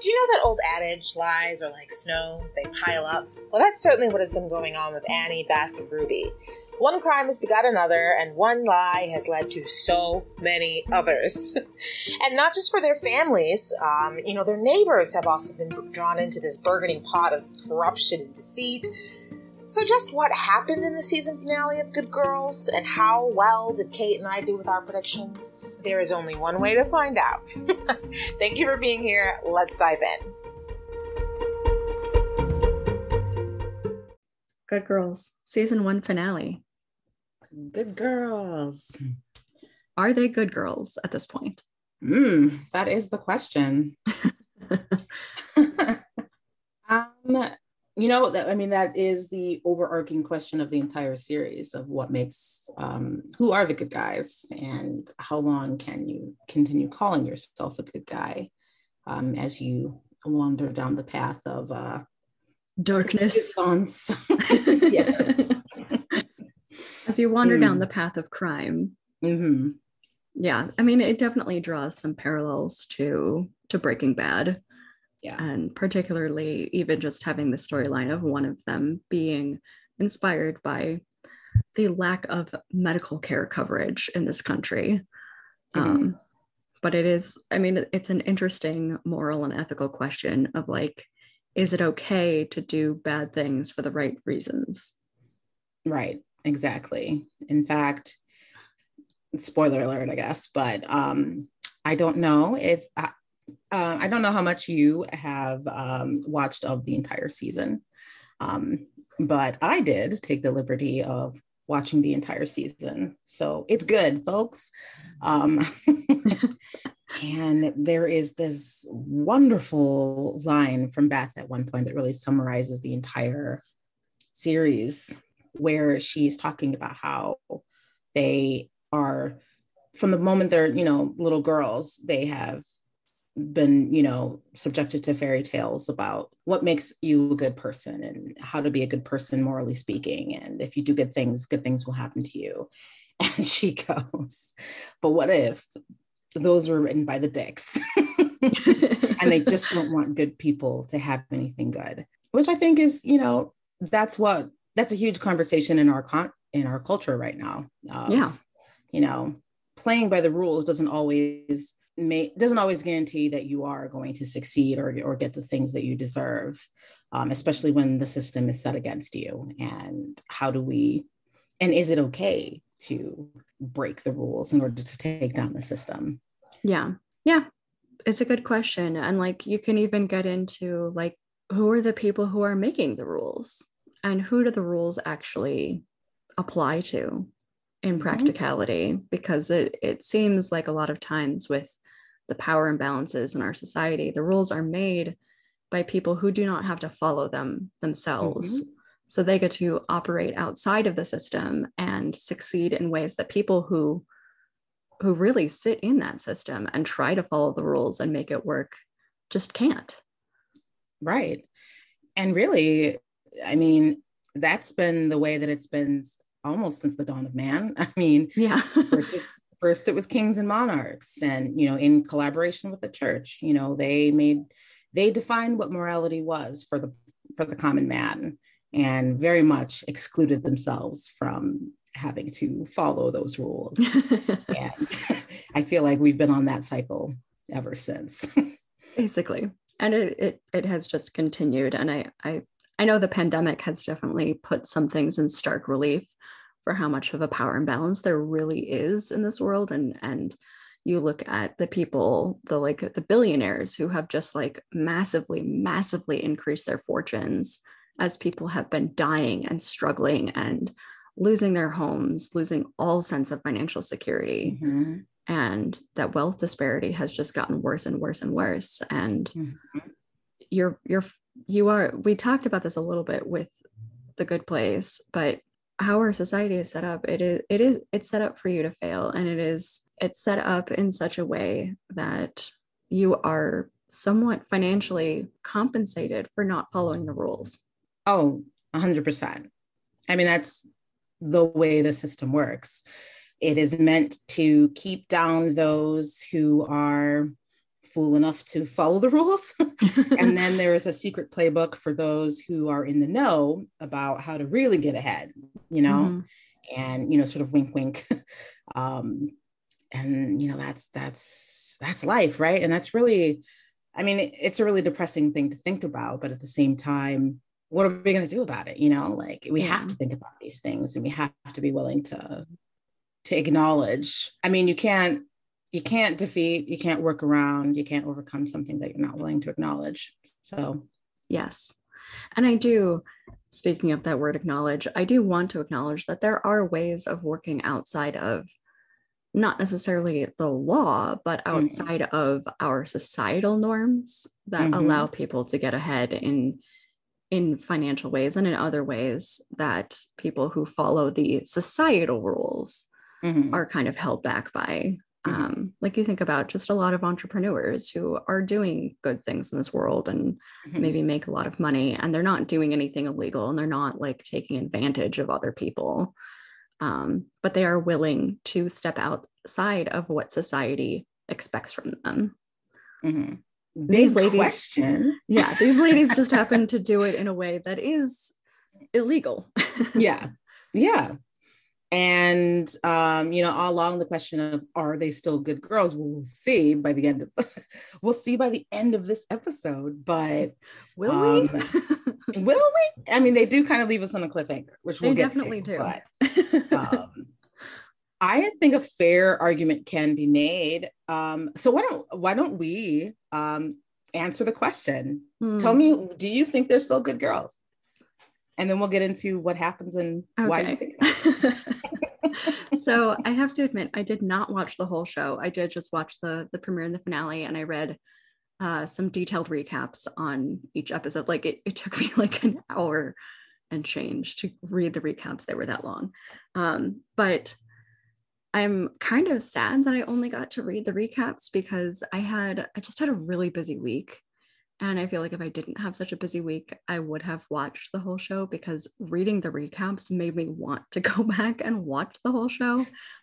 Do you know that old adage, lies are like snow, they pile up? Well, that's certainly what has been going on with Annie, Beth, and Ruby. One crime has begot another, and one lie has led to so many others. and not just for their families, um, you know, their neighbors have also been drawn into this burgeoning pot of corruption and deceit. So, just what happened in the season finale of Good Girls, and how well did Kate and I do with our predictions? There is only one way to find out. Thank you for being here. Let's dive in. Good Girls, season one finale. Good girls. Are they good girls at this point? Mm, that is the question. um, you know that, i mean that is the overarching question of the entire series of what makes um, who are the good guys and how long can you continue calling yourself a good guy um, as you wander down the path of uh, darkness yeah. as you wander mm. down the path of crime mm-hmm. yeah i mean it definitely draws some parallels to to breaking bad yeah. And particularly, even just having the storyline of one of them being inspired by the lack of medical care coverage in this country. Mm-hmm. Um, but it is, I mean, it's an interesting moral and ethical question of like, is it okay to do bad things for the right reasons? Right, exactly. In fact, spoiler alert, I guess, but um, I don't know if I, uh, I don't know how much you have um, watched of the entire season, um, but I did take the liberty of watching the entire season. So it's good, folks. Um, and there is this wonderful line from Beth at one point that really summarizes the entire series, where she's talking about how they are, from the moment they're, you know, little girls, they have been you know subjected to fairy tales about what makes you a good person and how to be a good person morally speaking and if you do good things good things will happen to you. And she goes but what if those were written by the dicks? And they just don't want good people to have anything good which i think is you know that's what that's a huge conversation in our con in our culture right now of, yeah. you know playing by the rules doesn't always may doesn't always guarantee that you are going to succeed or, or get the things that you deserve um, especially when the system is set against you. And how do we and is it okay to break the rules in order to take down the system? Yeah. Yeah. It's a good question. And like you can even get into like who are the people who are making the rules? And who do the rules actually apply to in mm-hmm. practicality? Because it it seems like a lot of times with the power imbalances in our society. The rules are made by people who do not have to follow them themselves. Mm-hmm. So they get to operate outside of the system and succeed in ways that people who who really sit in that system and try to follow the rules and make it work just can't. Right. And really, I mean, that's been the way that it's been almost since the dawn of man. I mean, yeah. first it's first it was kings and monarchs and you know in collaboration with the church you know they made they defined what morality was for the for the common man and very much excluded themselves from having to follow those rules. And i feel like we've been on that cycle ever since. Basically. And it, it it has just continued. And i i i know the pandemic has definitely put some things in stark relief for how much of a power imbalance there really is in this world and and you look at the people the like the billionaires who have just like massively massively increased their fortunes as people have been dying and struggling and losing their homes losing all sense of financial security mm-hmm. and that wealth disparity has just gotten worse and worse and worse and mm-hmm. you're you're you are we talked about this a little bit with the good place but how our society is set up it is it is it's set up for you to fail and it is it's set up in such a way that you are somewhat financially compensated for not following the rules. Oh 100% i mean that's the way the system works. It is meant to keep down those who are fool enough to follow the rules. and then there is a secret playbook for those who are in the know about how to really get ahead, you know, mm-hmm. and, you know, sort of wink, wink. um, and, you know, that's, that's, that's life. Right. And that's really, I mean, it, it's a really depressing thing to think about, but at the same time, what are we going to do about it? You know, like we have to think about these things and we have to be willing to, to acknowledge. I mean, you can't you can't defeat, you can't work around, you can't overcome something that you're not willing to acknowledge. So, yes. And I do, speaking of that word acknowledge, I do want to acknowledge that there are ways of working outside of not necessarily the law, but mm-hmm. outside mm-hmm. of our societal norms that mm-hmm. allow people to get ahead in in financial ways and in other ways that people who follow the societal rules mm-hmm. are kind of held back by. Um, like you think about just a lot of entrepreneurs who are doing good things in this world and mm-hmm. maybe make a lot of money and they're not doing anything illegal and they're not like taking advantage of other people. Um, but they are willing to step outside of what society expects from them. Mm-hmm. These ladies, question. yeah, these ladies just happen to do it in a way that is illegal. yeah, yeah and um, you know all along the question of are they still good girls? We'll see by the end of we'll see by the end of this episode but will um, we will we? I mean they do kind of leave us on a cliffhanger which we'll definitely to, do. but, um, i think a fair argument can be made. Um, so why don't why don't we um, answer the question? Hmm. tell me do you think they're still good girls? And then we'll get into what happens and okay. why you think so I have to admit, I did not watch the whole show. I did just watch the the premiere and the finale, and I read uh, some detailed recaps on each episode. Like it, it took me like an hour and change to read the recaps. They were that long, um, but I'm kind of sad that I only got to read the recaps because I had I just had a really busy week and I feel like if I didn't have such a busy week, I would have watched the whole show because reading the recaps made me want to go back and watch the whole show.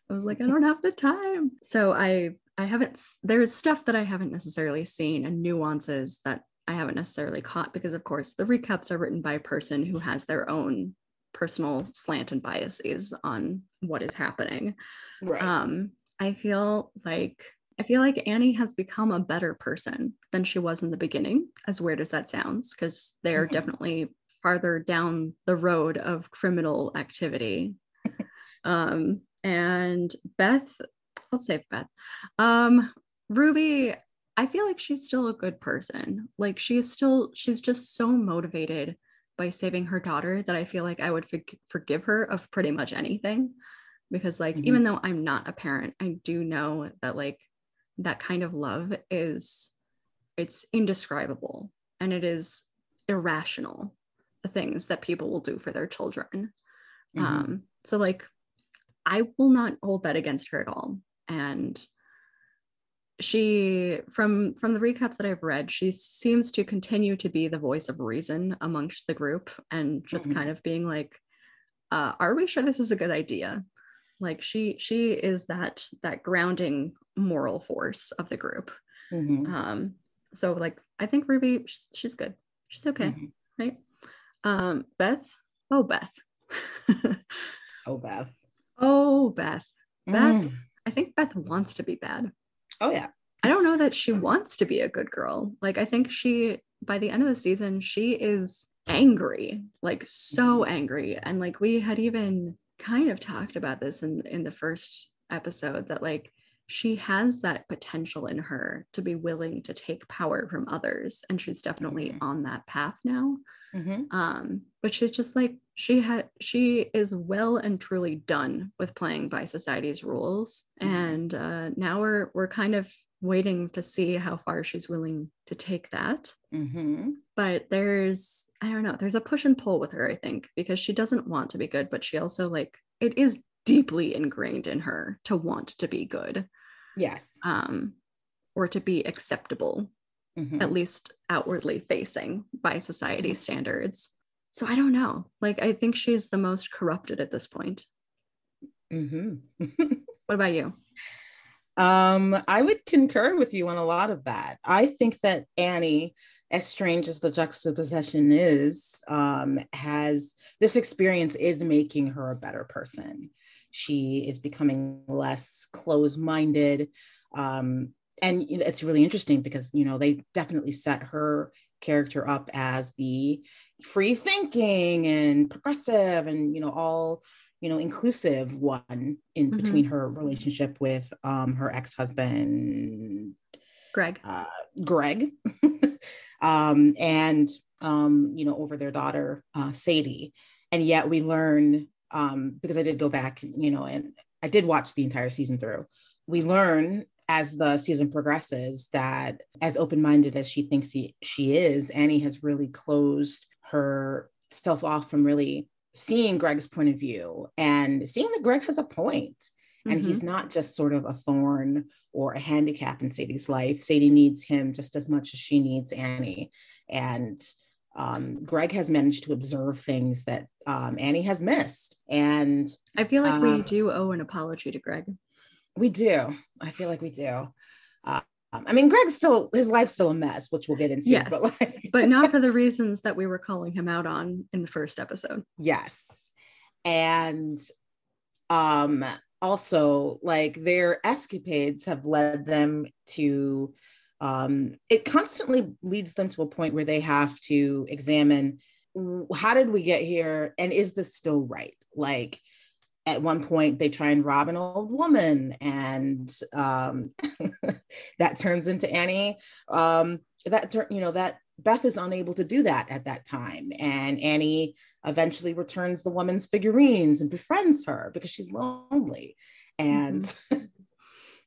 I was like, I don't have the time. So I I haven't there's stuff that I haven't necessarily seen and nuances that I haven't necessarily caught because of course the recaps are written by a person who has their own personal slant and biases on what is happening. Right. Um I feel like I feel like Annie has become a better person than she was in the beginning, as weird as that sounds, because they are mm-hmm. definitely farther down the road of criminal activity. um, and Beth, I'll save Beth. Um, Ruby, I feel like she's still a good person. Like she's still, she's just so motivated by saving her daughter that I feel like I would for- forgive her of pretty much anything. Because, like, mm-hmm. even though I'm not a parent, I do know that, like, that kind of love is it's indescribable and it is irrational the things that people will do for their children mm-hmm. um so like i will not hold that against her at all and she from from the recaps that i've read she seems to continue to be the voice of reason amongst the group and just mm-hmm. kind of being like uh, are we sure this is a good idea like she she is that that grounding moral force of the group. Mm-hmm. um so like i think ruby she's, she's good. She's okay mm-hmm. right? Um beth? Oh beth. Oh beth. Oh beth. Beth mm. i think beth wants to be bad. Oh yeah. I don't know that she wants to be a good girl. Like i think she by the end of the season she is angry like so mm-hmm. angry. And like we had even kind of talked about this in in the first episode that like she has that potential in her to be willing to take power from others and she's definitely mm-hmm. on that path now mm-hmm. um but she's just like she had she is well and truly done with playing by society's rules mm-hmm. and uh now we're we're kind of waiting to see how far she's willing to take that. Mm-hmm. But there's, I don't know, there's a push and pull with her, I think, because she doesn't want to be good, but she also, like, it is deeply ingrained in her to want to be good. Yes. Um, or to be acceptable, mm-hmm. at least outwardly facing by society mm-hmm. standards. So I don't know. Like, I think she's the most corrupted at this point. Mm-hmm. what about you? Um, I would concur with you on a lot of that. I think that Annie, as strange as the juxtaposition is, um, has this experience is making her a better person. She is becoming less close-minded. Um, and it's really interesting because you know they definitely set her character up as the free thinking and progressive and you know all you know inclusive one in mm-hmm. between her relationship with um her ex-husband greg. uh, greg. Um and um you know over their daughter uh sadie. And yet we learn um because i did go back you know and i did watch the entire season through we learn as the season progresses that as open-minded as she thinks he, she is annie has really closed her herself off from really seeing Greg's point of view and seeing that Greg has a point. And mm-hmm. he's not just sort of a thorn or a handicap in Sadie's life. Sadie needs him just as much as she needs Annie. And um, Greg has managed to observe things that um, Annie has missed. And I feel like we do owe an apology to Greg. We do. I feel like we do. Um, I mean, Greg's still his life's still a mess, which we'll get into. Yes, but, like... but not for the reasons that we were calling him out on in the first episode. Yes, and um, also like their escapades have led them to. Um, it constantly leads them to a point where they have to examine how did we get here, and is this still right? Like at one point they try and rob an old woman and um, that turns into annie. Um, that you know that beth is unable to do that at that time. And annie eventually returns the woman's figurines and befriends her because she's lonely. And mm-hmm.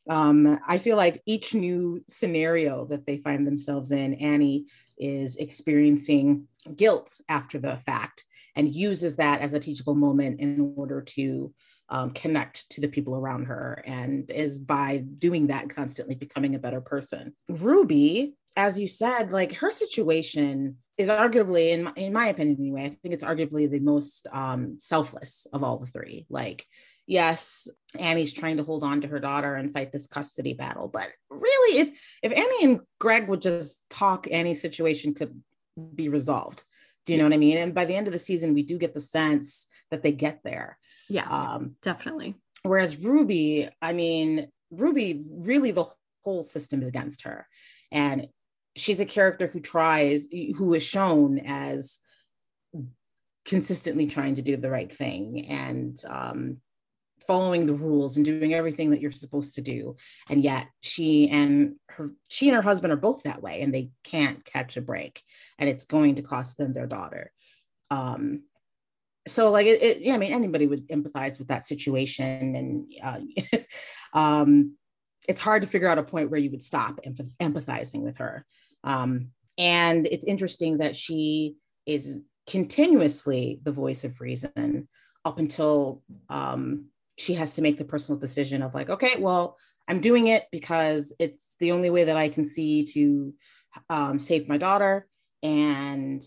um, i feel like each new scenario that they find themselves in annie is experiencing guilt after the fact and uses that as a teachable moment in order to um, connect to the people around her and is by doing that constantly becoming a better person. Ruby as you said like her situation is arguably in my, in my opinion anyway i think it's arguably the most um, selfless of all the three. Like yes annie's trying to hold on to her daughter and fight this custody battle but really if if annie and greg would just talk annie's situation could be resolved do you know what I mean? And by the end of the season, we do get the sense that they get there. Yeah, um, definitely. Whereas Ruby, I mean, Ruby, really the whole system is against her. And she's a character who tries, who is shown as consistently trying to do the right thing and um, following the rules and doing everything that you're supposed to do. And yet she and her she and her husband are both that way and they can't catch a break. And it's going to cost them their daughter. Um so like it, it yeah i mean anybody would empathize with that situation and uh, um it's hard to figure out a point where you would stop empath- empathizing with her. Um and it's interesting that she is continuously the voice of reason up until um she has to make the personal decision of like, okay, well, I'm doing it because it's the only way that I can see to um, save my daughter. And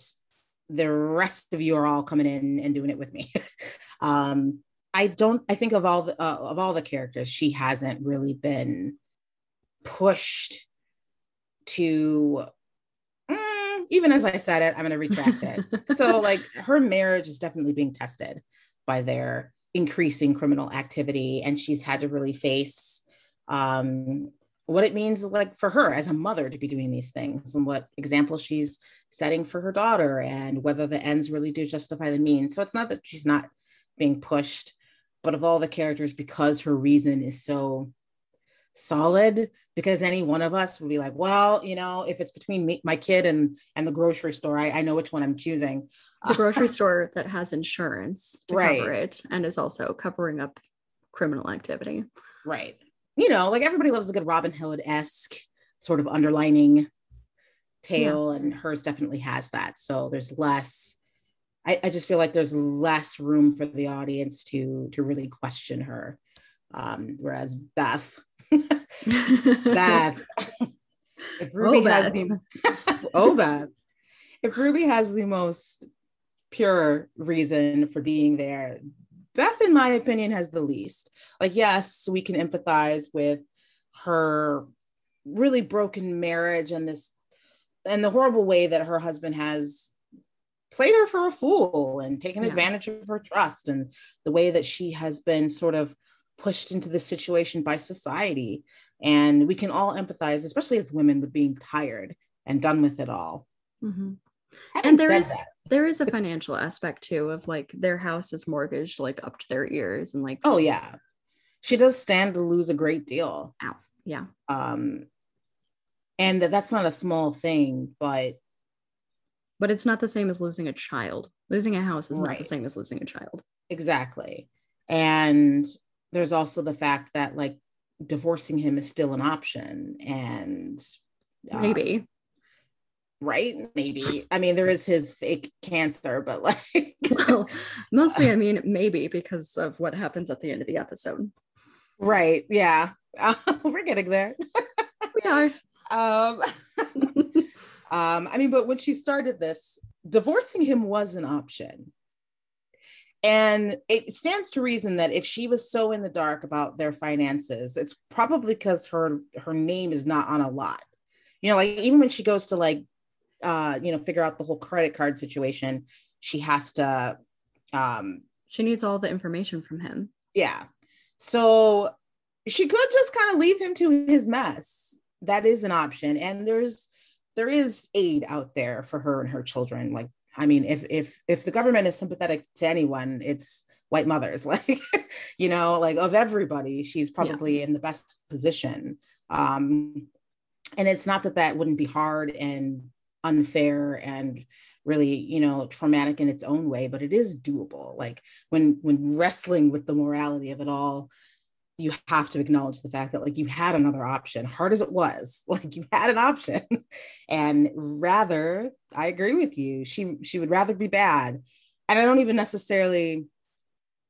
the rest of you are all coming in and doing it with me. um, I don't, I think of all the, uh, of all the characters, she hasn't really been pushed to mm, even as I said it, I'm going to retract it. so like her marriage is definitely being tested by their increasing criminal activity and she's had to really face um, what it means like for her as a mother to be doing these things and what example she's setting for her daughter and whether the ends really do justify the means. So it's not that she's not being pushed but of all the characters because her reason is so solid because any one of us would be like well you know if it's between me, my kid and and the grocery store I, I know which one i'm choosing. The grocery store that has insurance to right. cover it and is also covering up criminal activity. Right. You know like everybody loves a good robin hood-esque sort of underlining tale yeah. and hers definitely has that. So there's less I, I just feel like there's less room for the audience to to really question her. Um, whereas beth Beth. if oh, Ruby oh, has the oh Beth. If Ruby has the most pure reason for being there, Beth, in my opinion, has the least. Like, yes, we can empathize with her really broken marriage and this and the horrible way that her husband has played her for a fool and taken yeah. advantage of her trust and the way that she has been sort of pushed into this situation by society. And we can all empathize especially as women with being tired and done with it all. Mm-hmm. and there is that, there is a financial aspect too of like their house is mortgaged like up to their ears and like oh yeah. She does stand to lose a great deal. Ow. yeah. Um and that that's not a small thing but but it's not the same as losing a child. Losing a house is right. not the same as losing a child. Exactly. And there's also the fact that like divorcing him is still an option and uh, maybe. Right? Maybe. I mean there is his fake cancer but like well, mostly i mean maybe because of what happens at the end of the episode. Right. Yeah. Uh, we're getting there. We are. Um um i mean but when she started this divorcing him was an option and it stands to reason that if she was so in the dark about their finances it's probably because her her name is not on a lot you know like even when she goes to like uh, you know, figure out the whole credit card situation, she has to. Um, she needs all the information from him. Yeah. So she could just kind of leave him to his mess. That is an option. And there's, there is aid out there for her and her children. Like, I mean, if, if, if the government is sympathetic to anyone, it's white mothers, like, you know, like of everybody, she's probably yeah. in the best position. Um, and it's not that that wouldn't be hard and unfair and really you know traumatic in its own way but it is doable like when when wrestling with the morality of it all you have to acknowledge the fact that like you had another option hard as it was like you had an option. And rather i agree with you she she would rather be bad. And i don't even necessarily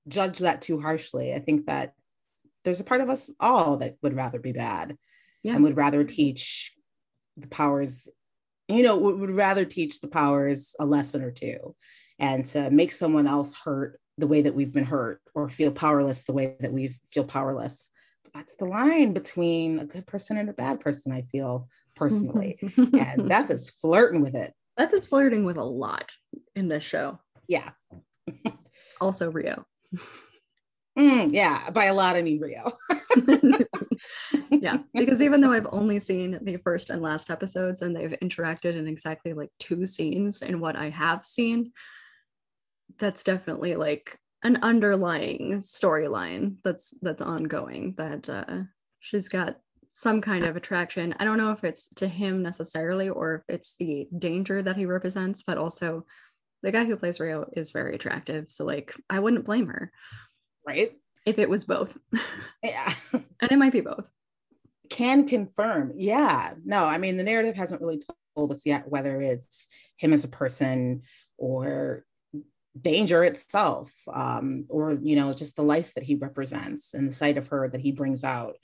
judge that too harshly. I think that there's a part of us all that would rather be bad yeah. and would rather teach the powers you know, would, would rather teach the powers a lesson or two and to make someone else hurt the way that we've been hurt or feel powerless the way that we feel powerless. But that's the line between a good person and a bad person, I feel personally. and Beth is flirting with it. Beth is flirting with a lot in this show. Yeah. also Rio. Mm, yeah, by a lot I mean Rio. yeah, because even though I've only seen the first and last episodes and they've interacted in exactly like two scenes in what I have seen, that's definitely like an underlying storyline that's that's ongoing that uh she's got some kind of attraction. I don't know if it's to him necessarily or if it's the danger that he represents, but also the guy who plays Rio is very attractive. So like I wouldn't blame her. Right if it was both. Yeah. and it might be both. Can confirm. Yeah. No, I mean, the narrative hasn't really told us yet whether it's him as a person or danger itself um, or, you know, just the life that he represents and the sight of her that he brings out.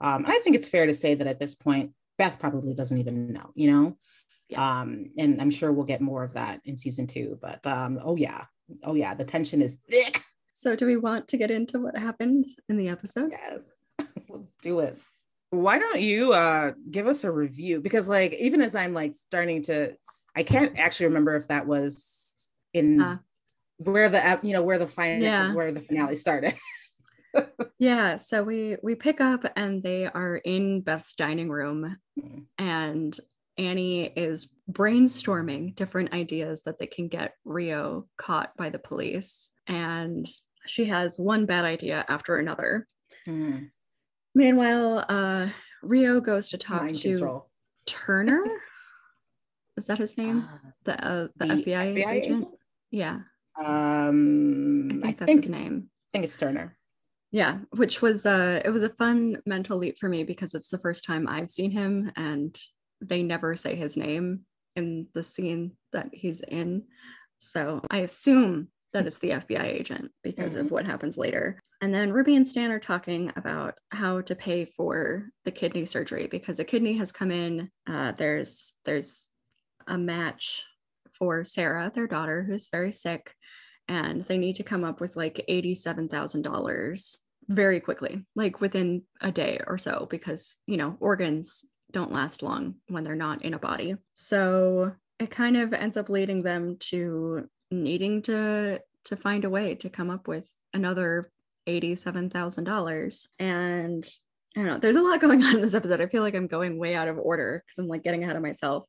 Um, I think it's fair to say that at this point, Beth probably doesn't even know, you know? Yeah. Um, and I'm sure we'll get more of that in season two, but um, oh yeah. Oh yeah, the tension is thick. So, do we want to get into what happened in the episode? Yes, let's do it. Why don't you uh, give us a review? Because, like, even as I'm like starting to, I can't actually remember if that was in uh, where the you know where the final yeah. where the finale started. yeah, so we we pick up and they are in Beth's dining room, mm. and Annie is brainstorming different ideas that they can get Rio caught by the police. And she has one bad idea after another. Mm. Meanwhile, uh, Rio goes to talk Mind to control. Turner. Is that his name? Uh, the uh, the, the FBI, FBI agent? agent? Yeah. Um, I think I that's think his name. I think it's Turner. Yeah, which was uh it was a fun mental leap for me because it's the first time I've seen him and they never say his name in the scene that he's in. So I assume that it's the FBI agent because mm-hmm. of what happens later. And then Ruby and Stan are talking about how to pay for the kidney surgery because a kidney has come in. Uh, there's there's a match for Sarah, their daughter, who's very sick, and they need to come up with like eighty-seven thousand dollars very quickly, like within a day or so, because, you know, organs don't last long when they're not in a body. So it kind of ends up leading them to needing to to find a way to come up with another $87,000 and I don't know. There's a lot going on in this episode. I feel like I'm going way out of order because I'm like getting ahead of myself.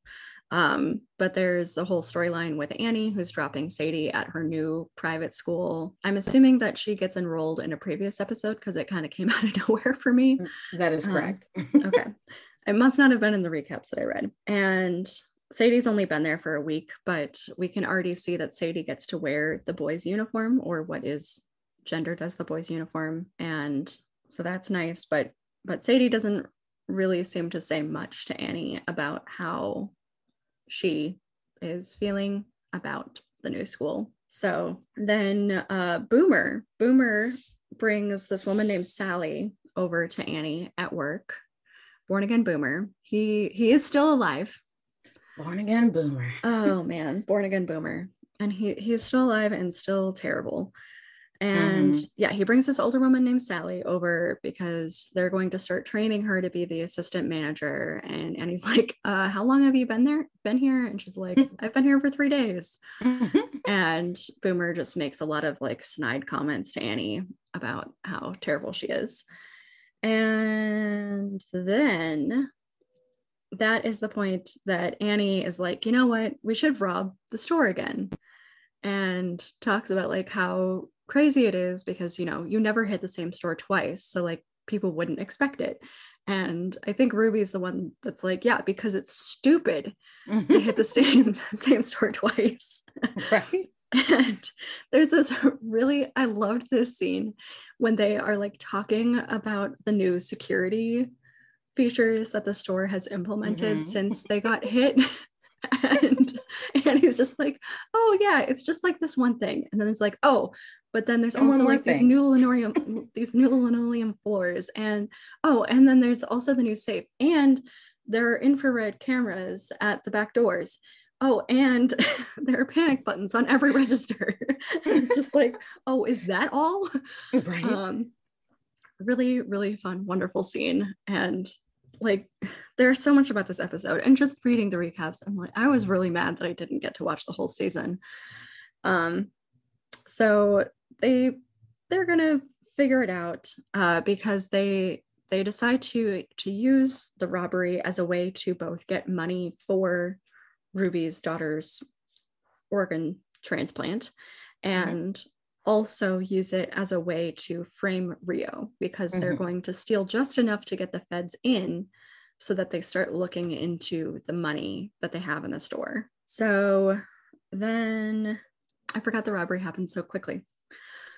Um, but there's the whole storyline with Annie who's dropping Sadie at her new private school. I'm assuming that she gets enrolled in a previous episode because it kind of came out of nowhere for me. That is um, correct. Um, okay. It must not have been in the recaps that I read. And Sadie's only been there for a week, but we can already see that Sadie gets to wear the boys' uniform or what is gendered as the boys' uniform. And so that's nice. But but Sadie doesn't really seem to say much to Annie about how she is feeling about the new school. So then uh, Boomer, Boomer brings this woman named Sally over to Annie at work. Born again Boomer. He he is still alive. Born again Boomer. oh man, born again Boomer. And he he's still alive and still terrible. And mm-hmm. yeah, he brings this older woman named Sally over because they're going to start training her to be the assistant manager. And and he's like, uh, how long have you been there? Been here? And she's like, I've been here for three days. and Boomer just makes a lot of like snide comments to Annie about how terrible she is. And then that is the point that Annie is like, you know what? We should rob the store again. And talks about like how crazy it is because you know you never hit the same store twice so like people wouldn't expect it. And i think ruby's the one that's like yeah because it's stupid to hit the same same store twice. Right. And there's this really i loved this scene when they are like talking about the new security features that the store has implemented mm-hmm. since they got hit. And and he's just like oh yeah it's just like this one thing. And then it's like oh but then there's and also like thing. these new linoleum these new linoleum floors and oh and then there's also the new safe and there are infrared cameras at the back doors. Oh and there are panic buttons on every register. It's just like oh is that all? Right. Um really really fun wonderful scene. And like there's so much about this episode. And just reading the recaps i'm like i was really mad that i didn't get to watch the whole season. Um so they they're gonna figure it out uh, because they they decide to to use the robbery as a way to both get money for Ruby's daughter's organ transplant and mm-hmm. also use it as a way to frame Rio because mm-hmm. they're going to steal just enough to get the feds in so that they start looking into the money that they have in the store. So then I forgot the robbery happened so quickly.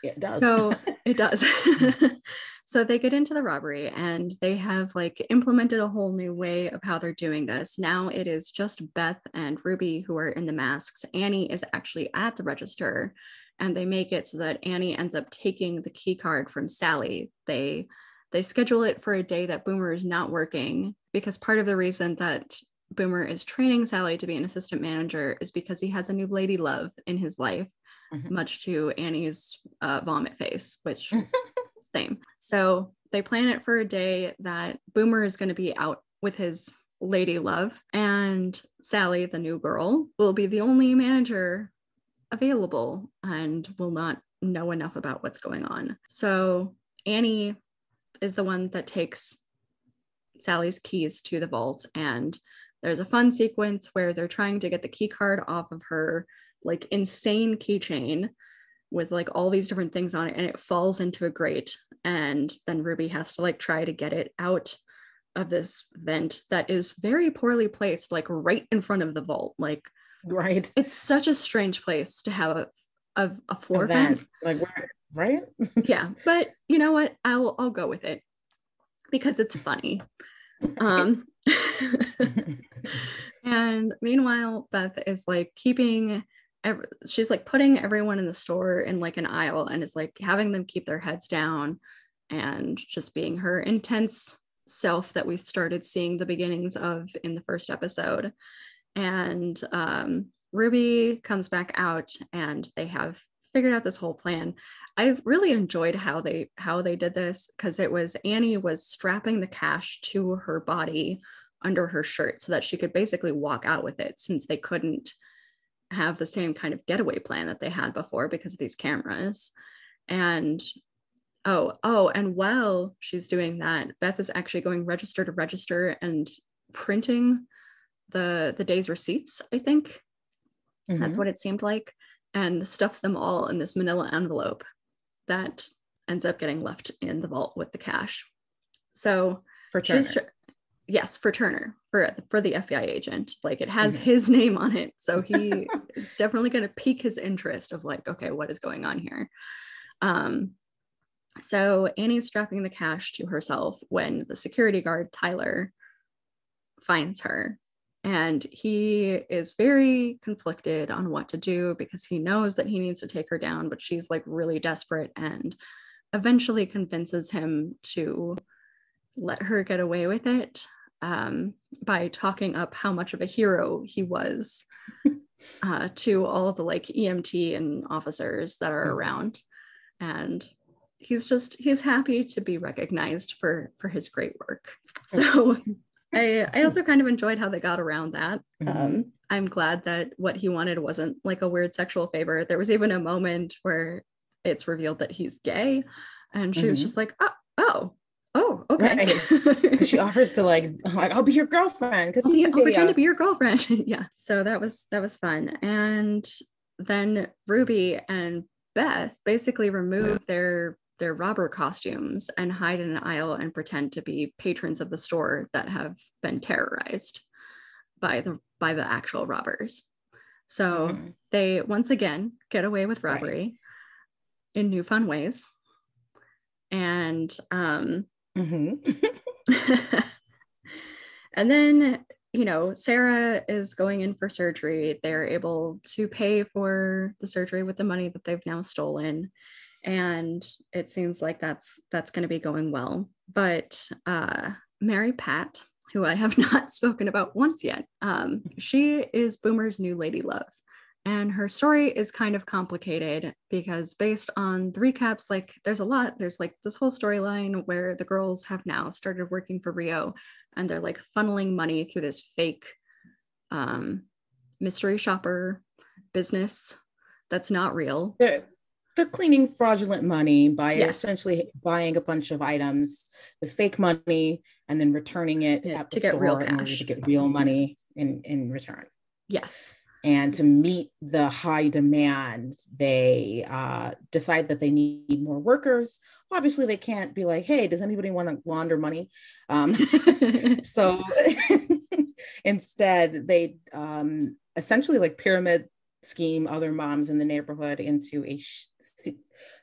It does. So it does. Mm. so they get into the robbery and they have like implemented a whole new way of how they're doing this. Now it is just Beth and Ruby who are in the masks. Annie is actually at the register and they make it so that Annie ends up taking the key card from Sally. They they schedule it for a day that Boomer is not working because part of the reason that Boomer is training Sally to be an assistant manager is because he has a new lady love in his life mm-hmm. much to Annie's uh, vomit face, which same. So they plan it for a day that Boomer is going to be out with his lady love, and Sally, the new girl, will be the only manager available and will not know enough about what's going on. So Annie is the one that takes Sally's keys to the vault and there's a fun sequence where they're trying to get the key card off of her like insane keychain with like all these different things on it and it falls into a grate and then ruby has to like try to get it out of this vent that is very poorly placed like right in front of the vault. Like right. it's such a strange place to have a, a, a floor vent. like right? Yeah but you know what? I'll i'll go with it because it's funny. Um and meanwhile beth is like keeping every, she's like putting everyone in the store in like an aisle and is like having them keep their heads down and just being her intense self that we started seeing the beginnings of in the first episode. And um, Ruby comes back out and they have figured out this whole plan. I really enjoyed how they how they did this because it was Annie was strapping the cash to her body under her shirt so that she could basically walk out with it since they couldn't have the same kind of getaway plan that they had before because of these cameras. And oh, oh, and while she's doing that, Beth is actually going register to register and printing the the day's receipts, I think. Mm-hmm. That's what it seemed like. And stuffs them all in this manila envelope that ends up getting left in the vault with the cash. So for Turner. Yes, for Turner, for for the FBI agent. Like it has mm-hmm. his name on it. So he it's definitely gonna pique his interest of like, okay, what is going on here? Um, so Annie's strapping the cash to herself when the security guard, Tyler, finds her. And he is very conflicted on what to do because he knows that he needs to take her down, but she's like really desperate and eventually convinces him to let her get away with it um, by talking up how much of a hero he was uh, to all of the like EMT and officers that are mm-hmm. around. And he's just he's happy to be recognized for for his great work. So I, I also kind of enjoyed how they got around that. Mm-hmm. Um, I'm glad that what he wanted wasn't like a weird sexual favor. There was even a moment where it's revealed that he's gay, and she mm-hmm. was just like, "Oh, oh, oh, okay." Right. she offers to like, like, "I'll be your girlfriend," because I'll, I'll pretend to be your girlfriend. yeah. So that was that was fun, and then Ruby and Beth basically remove their their robber costumes and hide in an aisle and pretend to be patrons of the store that have been terrorized by the by the actual robbers. So mm-hmm. they once again get away with robbery right. in new fun ways. And um mm-hmm. and then you know, Sarah is going in for surgery. They're able to pay for the surgery with the money that they've now stolen and it seems like that's that's going to be going well but uh, mary pat who i have not spoken about once yet um, she is boomer's new lady love and her story is kind of complicated because based on the recaps like there's a lot there's like this whole storyline where the girls have now started working for rio and they're like funneling money through this fake um, mystery shopper business that's not real they're cleaning fraudulent money by yes. essentially buying a bunch of items with fake money and then returning it yeah, at the to store get real order to get real money in, in return. Yes. And to meet the high demand, they uh, decide that they need more workers. Obviously, they can't be like, hey, does anybody want to launder money? Um, so instead, they um, essentially like pyramid scheme other moms in the neighborhood into a sh-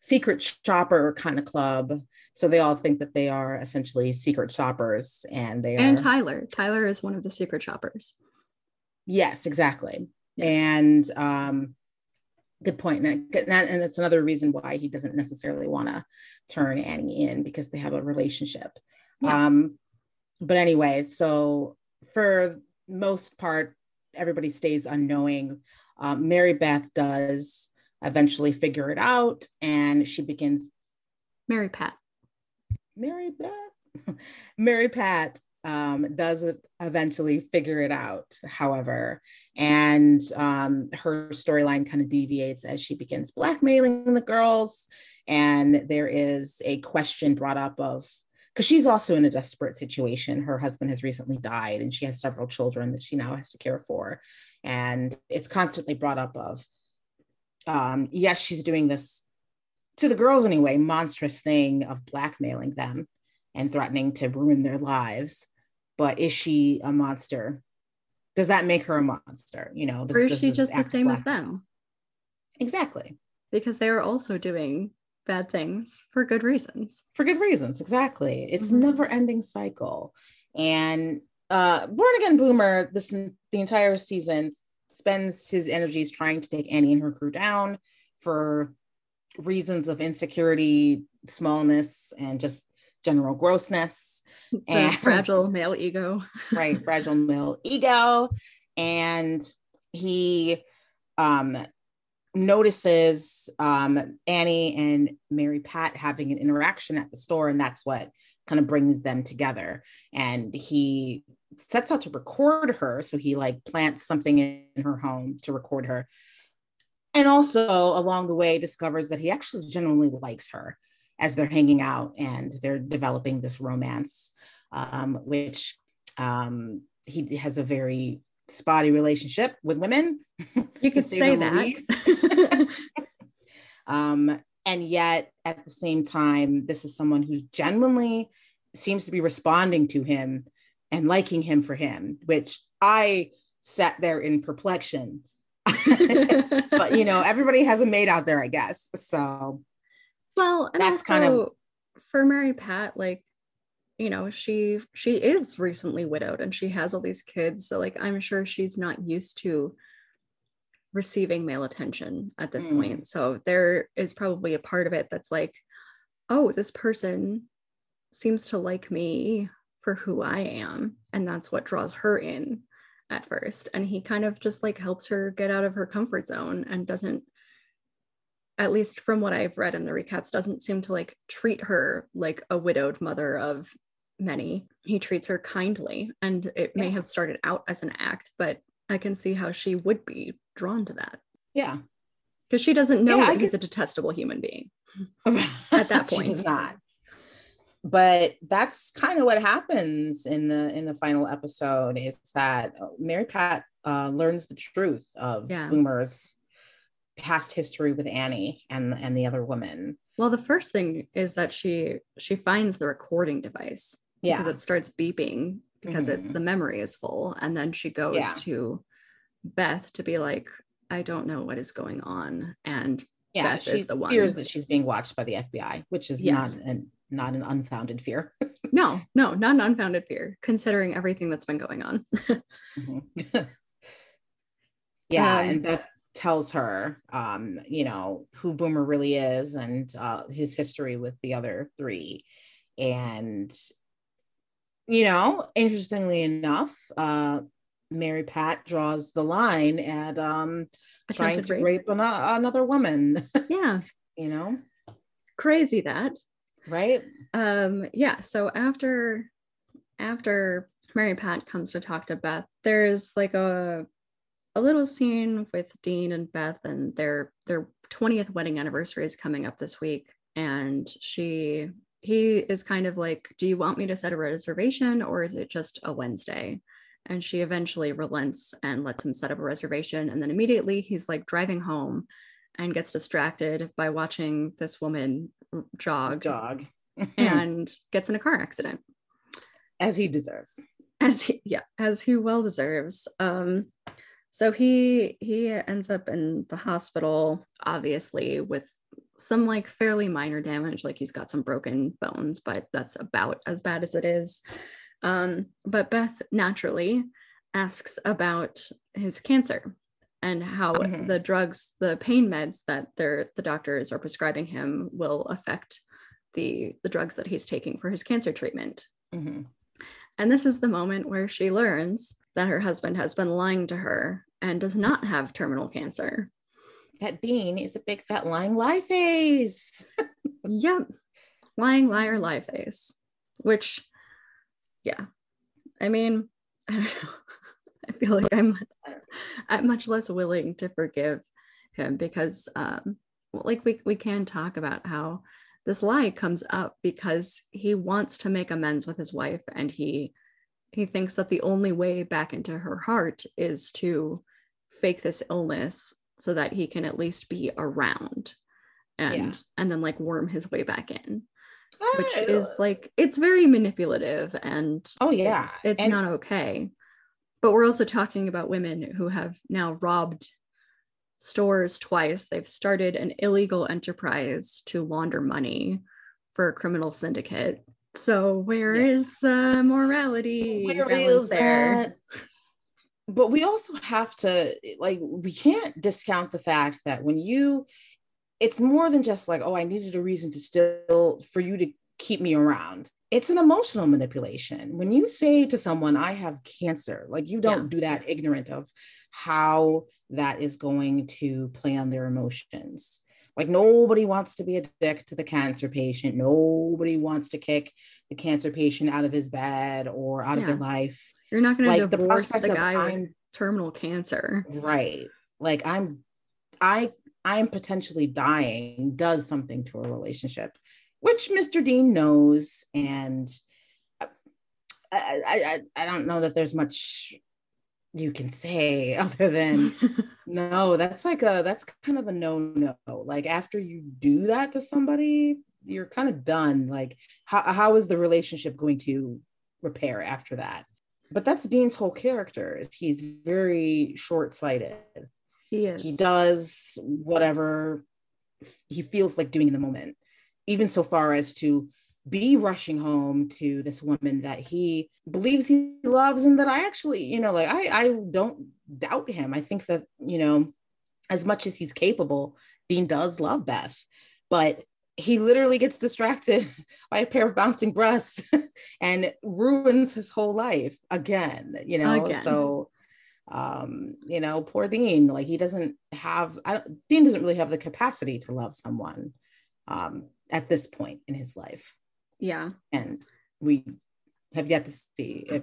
secret shopper kind of club. So they all think that they are essentially secret shoppers, and they and Tyler. Tyler is one of the secret shoppers. Yes, exactly. Yes. And um, good point. And, and that's another reason why he doesn't necessarily want to turn Annie in because they have a relationship. Yeah. Um, but anyway, so for most part, everybody stays unknowing um, Mary Beth does eventually figure it out and she begins. Mary Pat. Mary Beth. Mary Pat um, does eventually figure it out, however, and um, her storyline kind of deviates as she begins blackmailing the girls. And there is a question brought up of because she's also in a desperate situation. Her husband has recently died, and she has several children that she now has to care for and it's constantly brought up of um, yes she's doing this to the girls anyway monstrous thing of blackmailing them and threatening to ruin their lives but is she a monster? Does that make her a monster? You know does, or is she just the same as them? Exactly. Because they are also doing bad things for good reasons. For good reasons exactly. It's mm-hmm. never ending cycle. And uh, Born Again Boomer, this the entire season spends his energies trying to take Annie and her crew down for reasons of insecurity, smallness, and just general grossness the and fragile male ego. right, fragile male ego. And he um notices um, Annie and Mary Pat having an interaction at the store, and that's what kind of brings them together. And he sets out to record her. So he like plants something in her home to record her. And also along the way discovers that he actually genuinely likes her as they're hanging out and they're developing this romance, um, which um, he has a very spotty relationship with women. You could say, say that. um, and yet, at the same time, this is someone who genuinely seems to be responding to him and liking him for him, which I sat there in perplexion. but you know, everybody has a mate out there, I guess. So, well, and that's also kind of for Mary Pat, like you know she she is recently widowed and she has all these kids. So like i'm sure she's not used to receiving male attention at this mm. point. So there is probably a part of it that's like oh this person seems to like me for who i am. And that's what draws her in at first. And he kind of just like helps her get out of her comfort zone and doesn't at least from what I've read in the recaps, doesn't seem to like treat her like a widowed mother of many. He treats her kindly, and it yeah. may have started out as an act, but I can see how she would be drawn to that. Yeah. Because she doesn't know yeah, that he's a detestable human being at that point. she does not. But that's kind of what happens in the in the final episode is that Mary Pat uh, learns the truth of yeah. Boomer's past history with Annie and and the other woman. Well, the first thing is that she she finds the recording device yeah. because it starts beeping because mm-hmm. it the memory is full and then she goes yeah. to beth to be like i don't know what is going on and yeah, beth she is the one fears that she's being watched by the fbi which is yes. not an not an unfounded fear no no not an unfounded fear considering everything that's been going on mm-hmm. yeah um, and beth tells her um you know who boomer really is and uh his history with the other three and you know, interestingly enough, uh, Mary Pat draws the line at um, trying to rape, rape an- another woman. Yeah. you know, crazy that. Right. Um, yeah. So after after Mary Pat comes to talk to Beth, there's like a a little scene with Dean and Beth, and their their 20th wedding anniversary is coming up this week. And she he is kind of like, Do you want me to set a reservation or is it just a Wednesday? And she eventually relents and lets him set up a reservation. And then immediately he's like driving home and gets distracted by watching this woman jog. Jog. and gets in a car accident. As he deserves. As he, yeah, as he well deserves. Um, so he he ends up in the hospital, obviously, with some like fairly minor damage, like he's got some broken bones, but that's about as bad as it is. Um, but Beth naturally asks about his cancer and how mm-hmm. the drugs, the pain meds that the doctors are prescribing him will affect the the drugs that he's taking for his cancer treatment. Mm-hmm. And this is the moment where she learns that her husband has been lying to her and does not have terminal cancer that Dean is a big fat lying lie face. yep. Lying liar lie face. Which, yeah. I mean, I don't know. I feel like I'm I'm much less willing to forgive him because um like we we can talk about how this lie comes up because he wants to make amends with his wife and he he thinks that the only way back into her heart is to fake this illness so that he can at least be around and yeah. and then like worm his way back in which ah, is like it's very manipulative and oh yeah it's, it's and- not okay but we're also talking about women who have now robbed stores twice they've started an illegal enterprise to launder money for a criminal syndicate so where yeah. is the morality where is there that? but we also have to like we can't discount the fact that when you it's more than just like oh i needed a reason to still for you to keep me around. It's an emotional manipulation. When you say to someone, I have cancer, like you don't yeah. do that ignorant of how that is going to play on their emotions. Like nobody wants to be a dick to the cancer patient. Nobody wants to kick the cancer patient out of his bed or out yeah. of their life. You're not going like, to divorce the, the guy with terminal cancer. Right. Like I'm I I'm potentially dying does something to a relationship, which Mr. Dean knows and uh, I, I, I, I don't know that there's much you can say other than no that's like a that's kind of a no no like after you do that to somebody you're kind of done. Like how, how is the relationship going to repair after that? But that's dean's whole character is he's very short-sighted. He is. he does whatever he feels like doing in the moment even so far as to be rushing home to this woman that he believes he loves and that I actually, you know, like I I don't doubt him. I think that, you know, as much as he's capable, Dean does love Beth, but he literally gets distracted by a pair of bouncing breasts and ruins his whole life again, you know. Again. So um, you know, poor Dean, like he doesn't have I, Dean doesn't really have the capacity to love someone um at this point in his life. Yeah. And we have yet to see if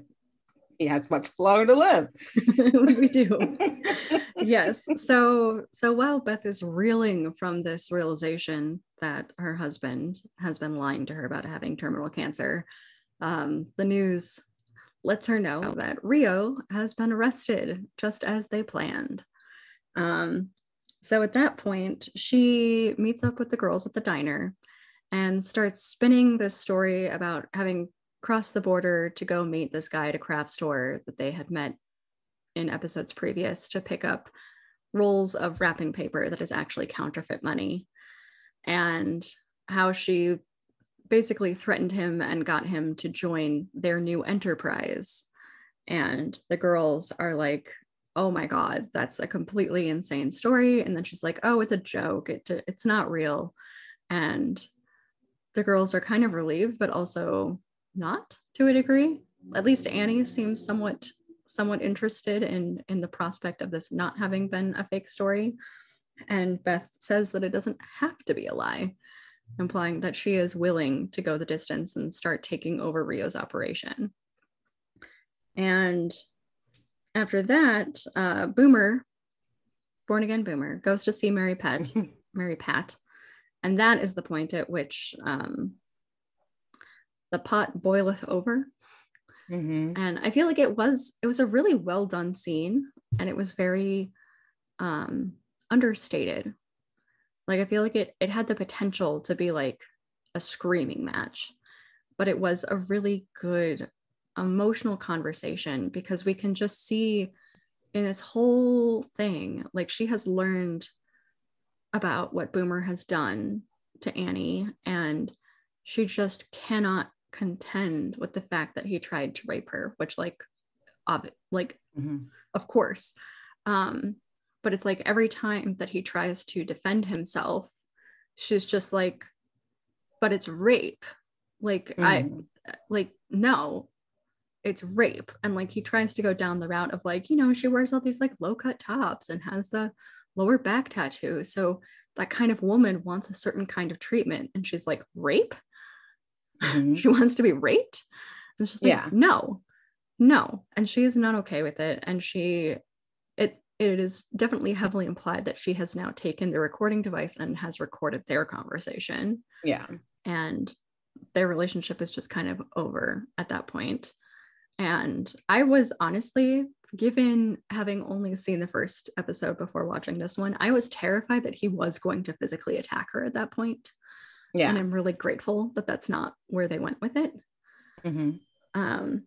he has much longer to live. we do. yes. So so while Beth is reeling from this realization that her husband has been lying to her about having terminal cancer, um, the news lets her know that Rio has been arrested just as they planned. Um, so at that point, she meets up with the girls at the diner and starts spinning this story about having crossed the border to go meet this guy at a craft store that they had met in episodes previous to pick up rolls of wrapping paper that is actually counterfeit money. And how she basically threatened him and got him to join their new enterprise. And the girls are like oh my god that's a completely insane story. And then she's like oh it's a joke. It, it's not real. And the girls are kind of relieved, but also not to a degree. At least Annie seems somewhat somewhat interested in in the prospect of this not having been a fake story. And Beth says that it doesn't have to be a lie, implying that she is willing to go the distance and start taking over Rio's operation. And after that, uh, Boomer, born again Boomer, goes to see Mary Pet, Mary Pat, and that is the point at which um, the pot boileth over mm-hmm. and i feel like it was it was a really well done scene and it was very um, understated like i feel like it it had the potential to be like a screaming match but it was a really good emotional conversation because we can just see in this whole thing like she has learned about what Boomer has done to Annie, and she just cannot contend with the fact that he tried to rape her, which, like, ob- like, mm-hmm. of course. Um, but it's like every time that he tries to defend himself, she's just like, but it's rape. Like, mm-hmm. I, like, no, it's rape. And like, he tries to go down the route of like, you know, she wears all these like low cut tops and has the lower back tattoo. So that kind of woman wants a certain kind of treatment. And she's like, rape? Mm-hmm. she wants to be raped? And she's like, yeah. no, no. And she is not okay with it. And she, it, it is definitely heavily implied that she has now taken the recording device and has recorded their conversation. Yeah. And their relationship is just kind of over at that point. And I was honestly, given having only seen the first episode before watching this one, I was terrified that he was going to physically attack her at that point. Yeah. And I'm really grateful that that's not where they went with it. Mm-hmm. Um,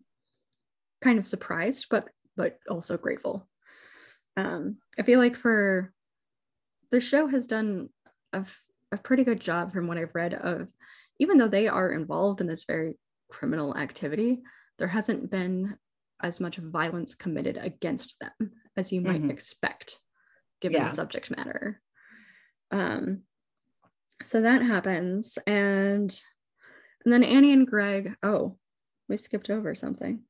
kind of surprised, but but also grateful. Um, I feel like for the show has done a, a pretty good job from what I've read of, even though they are involved in this very criminal activity, there hasn't been as much violence committed against them as you might mm-hmm. expect given yeah. the subject matter um so that happens and And then Annie and Greg, oh, we skipped over something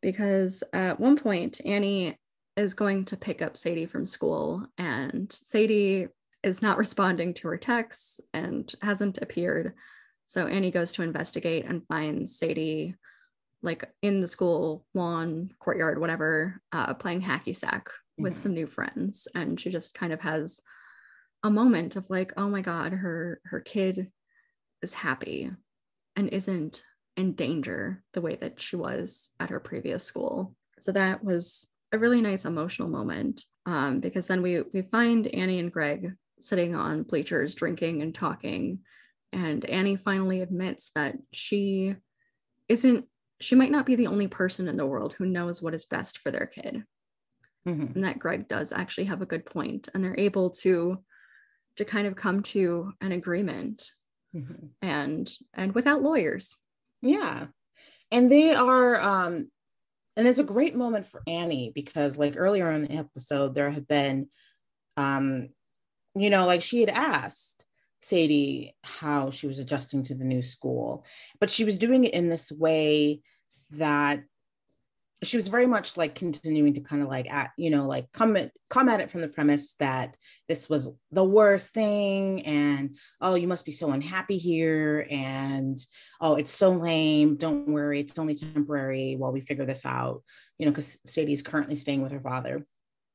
because at one point, Annie is going to pick up Sadie from school, and Sadie is not responding to her texts and hasn't appeared. So Annie goes to investigate and finds Sadie like in the school lawn, courtyard, whatever, uh, playing hacky sack with some new friends. And she just kind of has a moment of like, oh my God, her her kid is happy and isn't in danger the way that she was at her previous school. So that was a really nice emotional moment um, because then we we find Annie and Greg sitting on bleachers drinking and talking and Annie finally admits that she isn't she might not be the only person in the world who knows what is best for their kid mm-hmm. and that Greg does actually have a good point and they're able to to kind of come to an agreement mm-hmm. and and without lawyers yeah and they are um and it's a great moment for Annie because like earlier in the episode there had been um you know like she had asked Sadie how she was adjusting to the new school. But she was doing it in this way that she was very much like continuing to kind of like at you know like come at come at it from the premise that this was the worst thing and oh you must be so unhappy here and oh it's so lame. Don't worry. It's only temporary while we figure this out. You know because sadie's currently staying with her father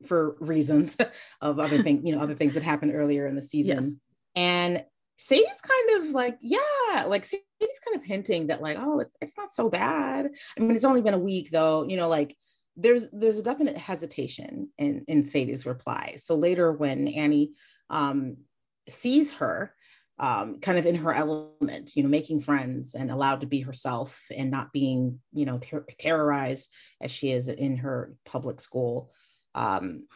for reasons of other things you know other things that happened earlier in the season. Yes. And Sadie's kind of like, yeah, like Sadie's kind of hinting that like, oh, it's it's not so bad. I mean, it's only been a week though, you know, like there's there's a definite hesitation in in Sadie's reply. So later when Annie um sees her um kind of in her element, you know, making friends and allowed to be herself and not being, you know, ter- terrorized as she is in her public school. Um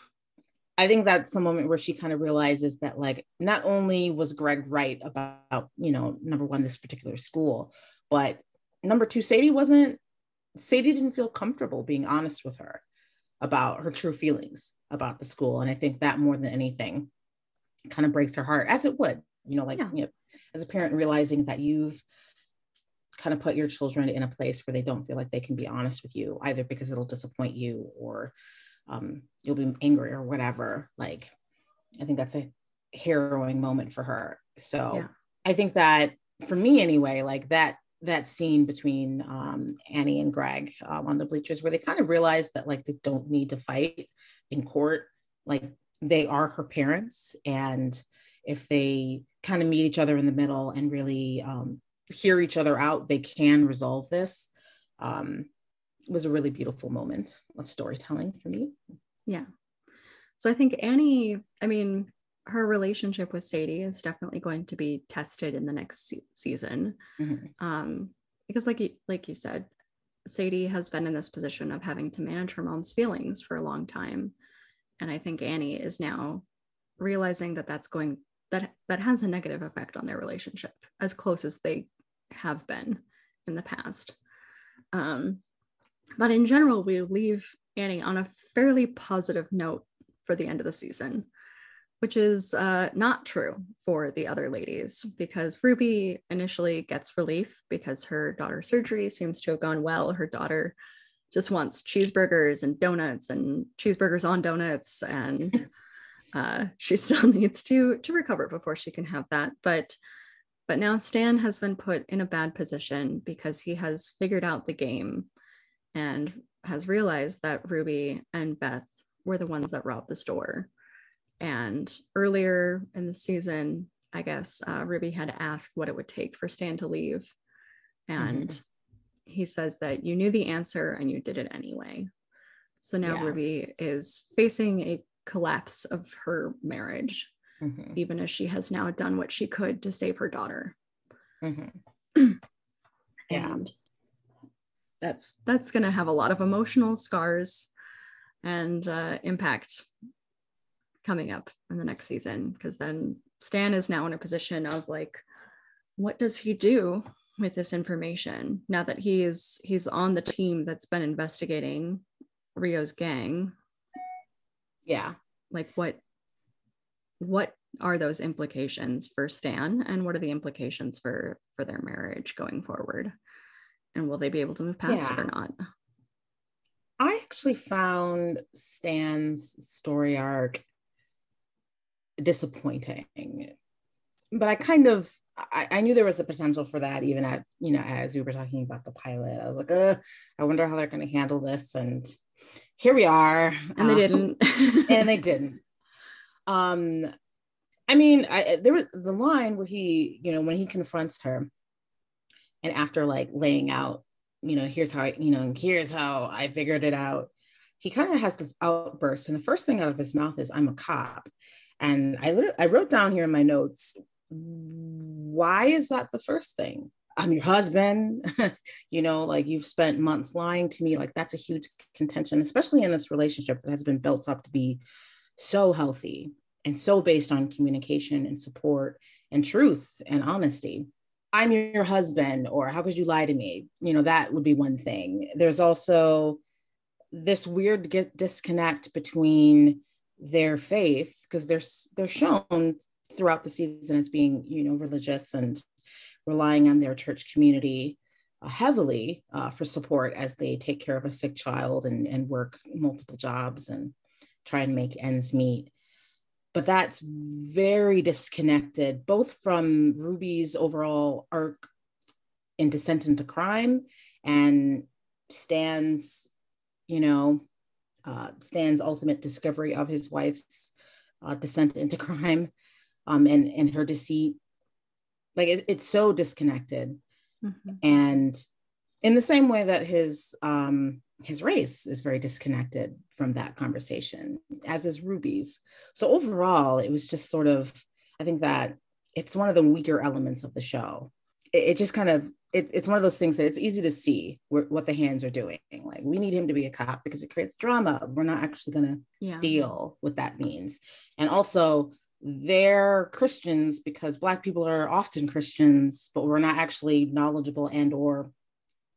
I think that's the moment where she kind of realizes that, like, not only was Greg right about, you know, number one, this particular school, but number two, Sadie wasn't, Sadie didn't feel comfortable being honest with her about her true feelings about the school. And I think that more than anything kind of breaks her heart, as it would, you know, like, yeah. you know, as a parent realizing that you've kind of put your children in a place where they don't feel like they can be honest with you, either because it'll disappoint you or, um, you'll be angry or whatever. Like, I think that's a harrowing moment for her. So yeah. I think that for me anyway, like that that scene between um, Annie and Greg um, on the bleachers, where they kind of realize that like they don't need to fight in court, like they are her parents, and if they kind of meet each other in the middle and really um, hear each other out, they can resolve this. Um, was a really beautiful moment of storytelling for me. Yeah. So I think Annie, I mean, her relationship with Sadie is definitely going to be tested in the next se- season. Mm-hmm. Um, because like you, like you said, Sadie has been in this position of having to manage her mom's feelings for a long time. And I think Annie is now realizing that that's going that that has a negative effect on their relationship as close as they have been in the past. Um, but in general, we leave Annie on a fairly positive note for the end of the season, which is uh, not true for the other ladies because Ruby initially gets relief because her daughter's surgery seems to have gone well. Her daughter just wants cheeseburgers and donuts and cheeseburgers on donuts and uh, she still needs to to recover before she can have that but but now stan has been put in a bad position because he has figured out the game and has realized that Ruby and Beth were the ones that robbed the store. And earlier in the season, I guess uh, Ruby had asked what it would take for Stan to leave. And mm-hmm. he says that you knew the answer and you did it anyway. So now yeah. Ruby is facing a collapse of her marriage, mm-hmm. even as she has now done what she could to save her daughter. Mm-hmm. yeah that's that's going to have a lot of emotional scars and uh, impact coming up in the next season because then Stan is now in a position of like what does he do with this information now that he is he's on the team that's been investigating Rio's gang yeah like what what are those implications for Stan and what are the implications for for their marriage going forward? And will they be able to move past yeah. it or not? I actually found Stan's story arc disappointing. But I kind of I, I, knew there was a potential for that even at you know as we were talking about the pilot. I was like, I wonder how they're going to handle this. And here we are. And they didn't. and they didn't. Um, I mean, I, there was the line where he, you know, when he confronts her, and after like laying out, you know, here's how I, you know, here's how I figured it out. He kind of has this outburst, and the first thing out of his mouth is, "I'm a cop," and I literally, I wrote down here in my notes, why is that the first thing? I'm your husband, you know, like you've spent months lying to me. Like that's a huge contention, especially in this relationship that has been built up to be so healthy and so based on communication and support and truth and honesty. I'm your husband, or how could you lie to me? You know, that would be one thing. There's also this weird disconnect between their faith because they're they're shown throughout the season as being you know religious and relying on their church community uh, heavily uh, for support as they take care of a sick child and, and work multiple jobs and try and make ends meet but that's very disconnected both from ruby's overall arc in descent into crime and stan's you know uh, stan's ultimate discovery of his wife's uh, descent into crime um, and and her deceit like it, it's so disconnected mm-hmm. and in the same way that his um, his race is very disconnected from that conversation, as is Ruby's. So overall, it was just sort of, I think that it's one of the weaker elements of the show. It, it just kind of, it, it's one of those things that it's easy to see what the hands are doing. Like we need him to be a cop because it creates drama. We're not actually going to yeah. deal with that means. And also, they're Christians because Black people are often Christians, but we're not actually knowledgeable and or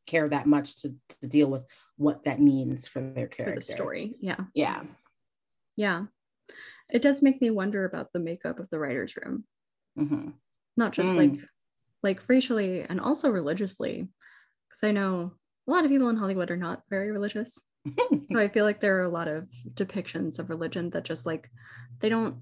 care that much to, to deal with what that means for their character. For the story. Yeah. Yeah. Yeah. It does make me wonder about the makeup of the writer's room. Mm-hmm. Not just mm. like like racially and also religiously. Because I know a lot of people in Hollywood are not very religious. so I feel like there are a lot of depictions of religion that just like they don't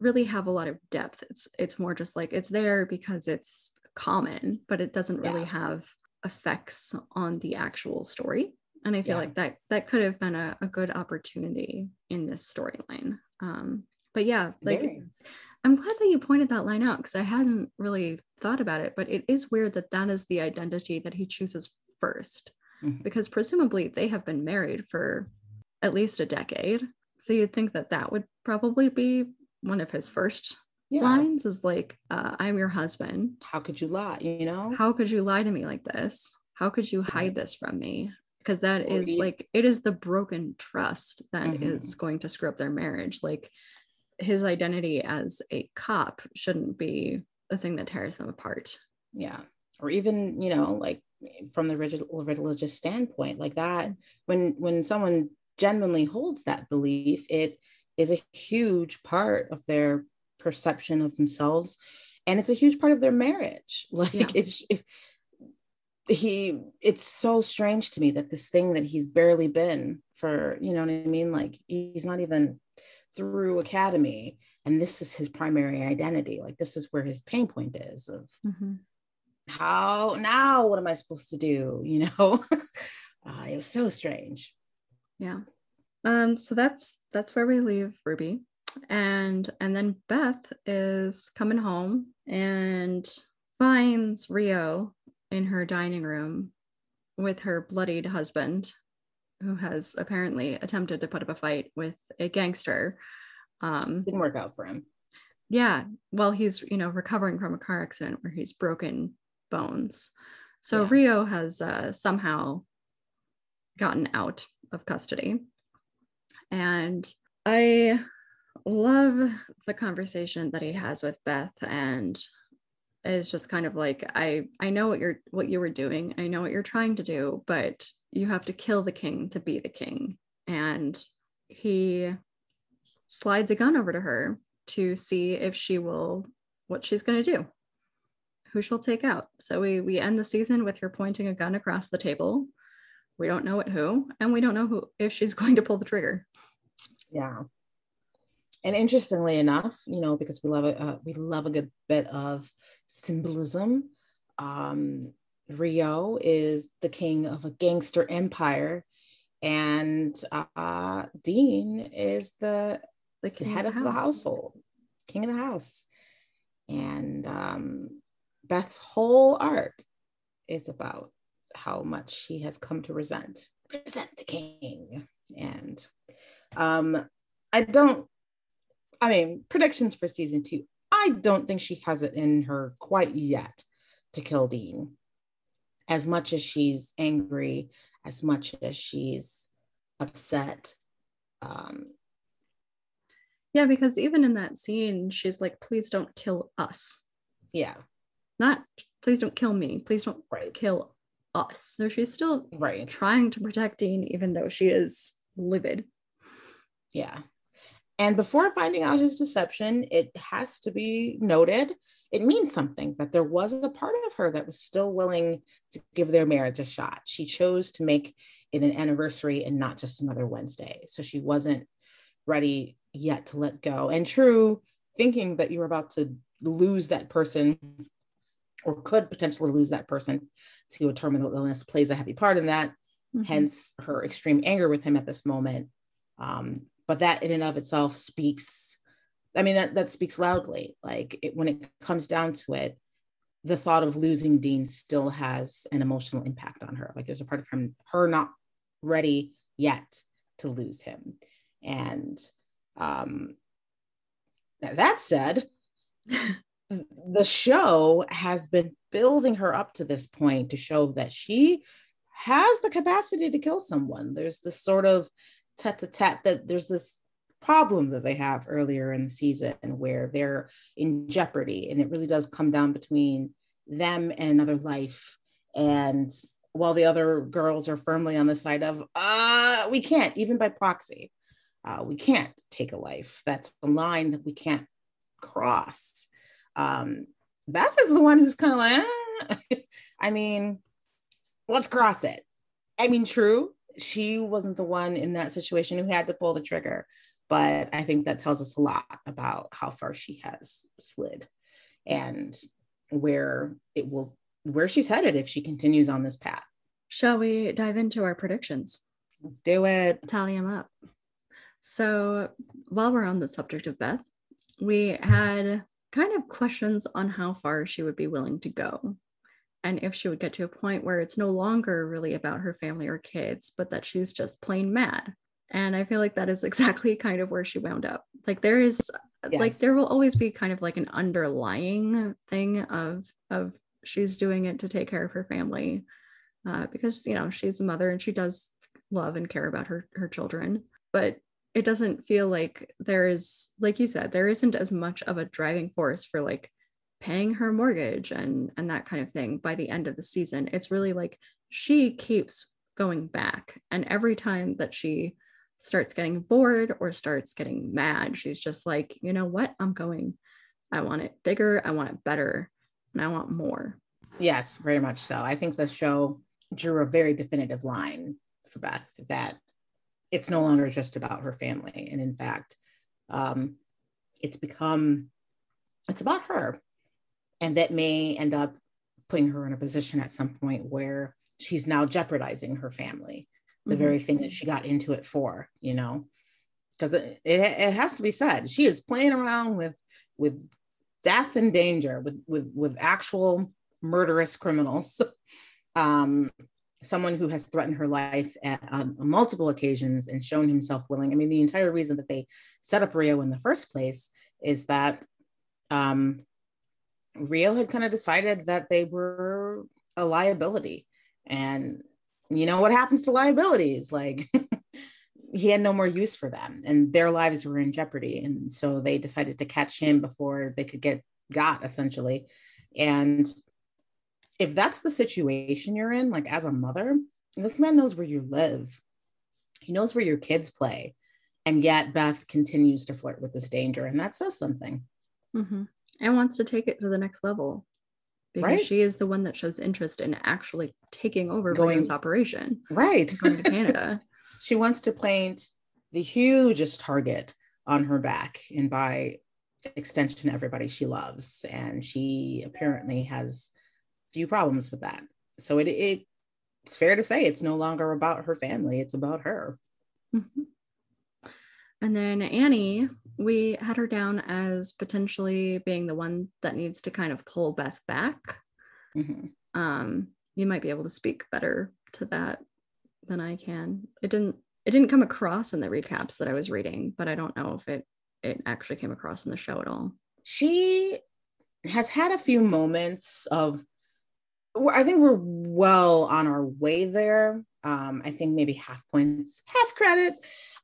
really have a lot of depth. It's it's more just like it's there because it's common, but it doesn't really yeah. have effects on the actual story and i feel yeah. like that that could have been a, a good opportunity in this storyline um but yeah like Very. i'm glad that you pointed that line out because i hadn't really thought about it but it is weird that that is the identity that he chooses 1st mm-hmm. because presumably they have been married for at least a decade so you'd think that that would probably be one of his first yeah. lines is like uh, i'm your husband how could you lie you know how could you lie to me like this how could you hide this from me because that or is like it is the broken trust that mm-hmm. is going to screw up their marriage. Like his identity as a cop shouldn't be the thing that tears them apart. Yeah. Or even you know like from the religious standpoint like that when when someone genuinely holds that belief it is a huge part of their perception of themselves. And it's a huge part of their marriage. Like yeah. it's it, he it's so strange to me that this thing that he's barely been for you know what i mean? Like he's not even through academy and this is his primary identity. Like this is where his pain point is of mm-hmm. how now what am i supposed to do you know? Uh, it was so strange. Yeah. Um so that's that's where we leave ruby. And and then Beth is coming home and finds Rio in her dining room with her bloodied husband who has apparently attempted to put up a fight with a gangster um didn't work out for him. Yeah well he's you know recovering from a car accident where he's broken bones. So yeah. rio has uh, somehow gotten out of custody. And i love the conversation that he has with Beth and is just kind of like I I know what you're what you were doing. I know what you're trying to do, but you have to kill the king to be the king. And he slides a gun over to her to see if she will what she's going to do who she'll take out so we we end the season with her pointing a gun across the table we don't know at who and we don't know who if she's going to pull the trigger yeah and interestingly enough you know because we love it uh, we love a good bit of symbolism um rio is the king of a gangster empire and uh, Dean is the, the, the head of the, of the household, king of the house. And um, Beth's whole arc is about how much he has come to resent, resent the king. And um, I don't, I mean, predictions for season two, I don't think she has it in her quite yet to kill Dean. As much as she's angry as much as she's upset. Um, yeah, because even in that scene, she's like, please don't kill us. Yeah. Not, please don't kill me. Please don't right. kill us. So she's still right. trying to protect Dean, even though she is livid. Yeah. And before finding out his deception, it has to be noted it means something that there was a part of her that was still willing to give their marriage a shot. She chose to make it an anniversary and not just another Wednesday. So she wasn't ready yet to let go. And true, thinking that you were about to lose that person or could potentially lose that person to a terminal illness plays a heavy part in that. Mm-hmm. Hence her extreme anger with him at this moment. Um, but that in and of itself speaks I mean, that, that speaks loudly. Like it, when it comes down to it, the thought of losing Dean still has an emotional impact on her. Like there's a part of him, her not ready yet to lose him. And um, that said, the show has been building her up to this point to show that she has the capacity to kill someone. There's this sort of tete a tete that there's this problem that they have earlier in the season where they're in jeopardy. And it really does come down between them and another life. And while the other girls are firmly on the side of uh we can't even by proxy uh, we can't take a life that's a line that we can't cross. Um beth is the one who's kind of like ah. i mean let's cross it. I mean true she wasn't the one in that situation who had to pull the trigger but I think that tells us a lot about how far she has slid and where it will where she's headed if she continues on this path. Shall we dive into our predictions? Let's do it. Tally them up. So, while we're on the subject of Beth, we had kind of questions on how far she would be willing to go and if she would get to a point where it's no longer really about her family or kids, but that she's just plain mad. And i feel like that is exactly kind of where she wound up. Like there is yes. like there will always be kind of like an underlying thing of of she's doing it to take care of her family uh, because you know she's a mother and she does love and care about her her children. But it doesn't feel like there is like you said there isn't as much of a driving force for like paying her mortgage and and that kind of thing by the end of the season it's really like she keeps going back and every time that she starts getting bored or starts getting mad. She's just like, you know what? I'm going. I want it bigger. I want it better. And I want more. Yes, very much so. I think the show drew a very definitive line for Beth that it's no longer just about her family. And in fact, um, it's become, it's about her. And that may end up putting her in a position at some point where she's now jeopardizing her family the mm-hmm. very thing that she got into it for, you know, because it, it, it has to be said, she is playing around with with death and danger, with with with actual murderous criminals. um, someone who has threatened her life at, on multiple occasions and shown himself willing. I mean, the entire reason that they set up Rio in the first place is that um, Rio had kind of decided that they were a liability. And you know what happens to liabilities? Like he had no more use for them and their lives were in jeopardy. And so they decided to catch him before they could get got essentially. And if that's the situation you're in like as a mother this man knows where you live. He knows where your kids play. And yet Beth continues to flirt with this danger, and that says something. Mm-hmm. And wants to take it to the next level because right? she is the one that shows interest in actually taking over going, this operation. Right. Going to Canada. she wants to plant the hugest target on her back, and by extension, everybody she loves. And she apparently has few problems with that. So it, it it's fair to say it's no longer about her family; it's about her. Mm-hmm. And then Annie, we had her down as potentially being the one that needs to kind of pull Beth back. Mm-hmm. Um, you might be able to speak better to that than I can. It didn't it didn't come across in the recaps that I was reading, but I don't know if it it actually came across in the show at all. She has had a few moments of I think we're well on our way there. Um, I think maybe half points, half credit,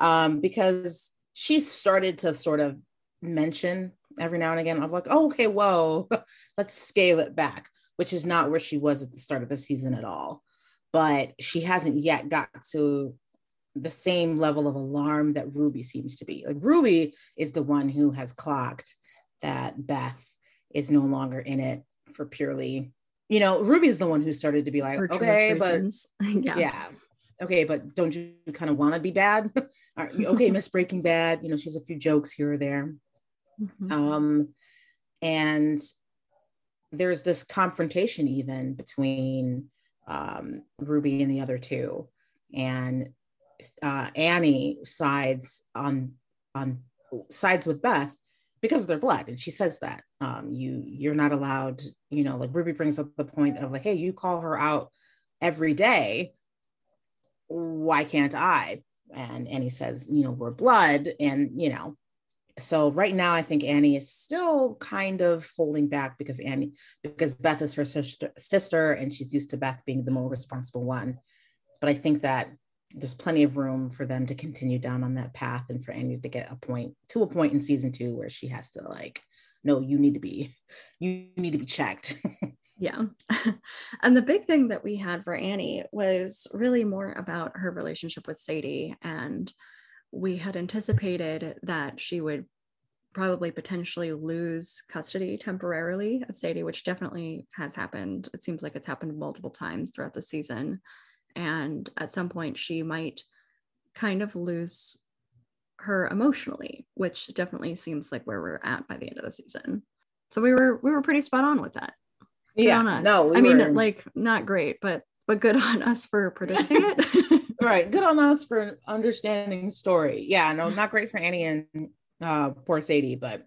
um, because she's started to sort of mention every now and again of like, oh, okay, whoa, let's scale it back, which is not where she was at the start of the season at all. But she hasn't yet got to the same level of alarm that Ruby seems to be. Like Ruby is the one who has clocked that Beth is no longer in it for purely you know, Ruby's the one who started to be like, okay, but yeah. yeah. Okay, but don't you kind of want to be bad? okay, Miss Breaking Bad, you know, she's a few jokes here or there. Mm-hmm. Um, and there's this confrontation even between um, Ruby and the other two. And uh, Annie sides on on sides with Beth because of their blood and she says that um, you you're not allowed you know like ruby brings up the point of like hey you call her out every day why can't i? And annie says you know we're blood and you know. So right now i think annie is still kind of holding back because annie because beth is her sister, sister and she's used to beth being the more responsible one. But i think that there's plenty of room for them to continue down on that path and for Annie to get a point to a point in season two where she has to like, no, you need to be, you need to be checked. yeah. and the big thing that we had for Annie was really more about her relationship with Sadie. And we had anticipated that she would probably potentially lose custody temporarily of Sadie, which definitely has happened. It seems like it's happened multiple times throughout the season and at some point she might kind of lose her emotionally which definitely seems like where we're at by the end of the season so we were we were pretty spot on with that good yeah no we i mean like not great but but good on us for predicting it right good on us for understanding story yeah no not great for annie and uh poor sadie but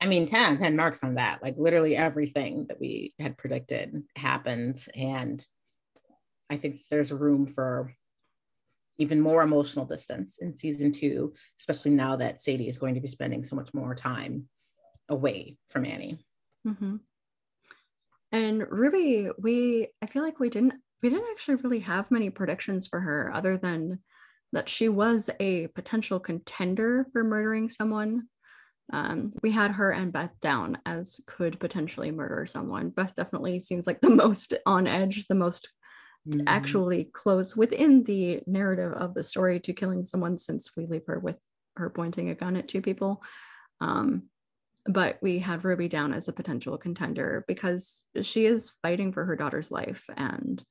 I mean, 10 10 marks on that. Like literally everything that we had predicted happened. And I think there's room for even more emotional distance in season two, especially now that Sadie is going to be spending so much more time away from Annie. Mm-hmm. And Ruby, we I feel like we didn't we didn't actually really have many predictions for her other than that she was a potential contender for murdering someone. Um, we had her and Beth down as could potentially murder someone. Beth definitely seems like the most on edge, the most mm-hmm. actually close within the narrative of the story to killing someone since we leave her with her pointing a gun at two people. Um, but we have Ruby down as a potential contender because she is fighting for her daughter's life and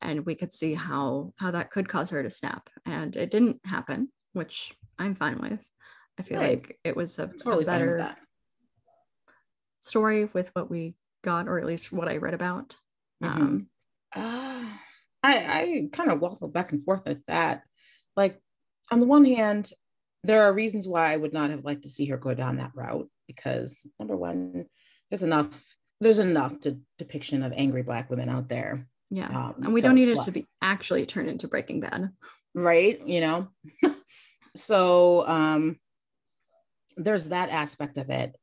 and we could see how how that could cause her to snap and it didn't happen which i'm fine with i feel right. like it was a, totally a better story with what we got or at least what i read about mm-hmm. um, uh, I, I kind of waffle back and forth with that. Like, on the one hand, there are reasons why I would not have liked to see her go down that route because number one, there's enough there's enough to, depiction of angry black women out there. Yeah, um, and we don't need it to be actually turned into Breaking Bad, right? You know, so um, there's that aspect of it,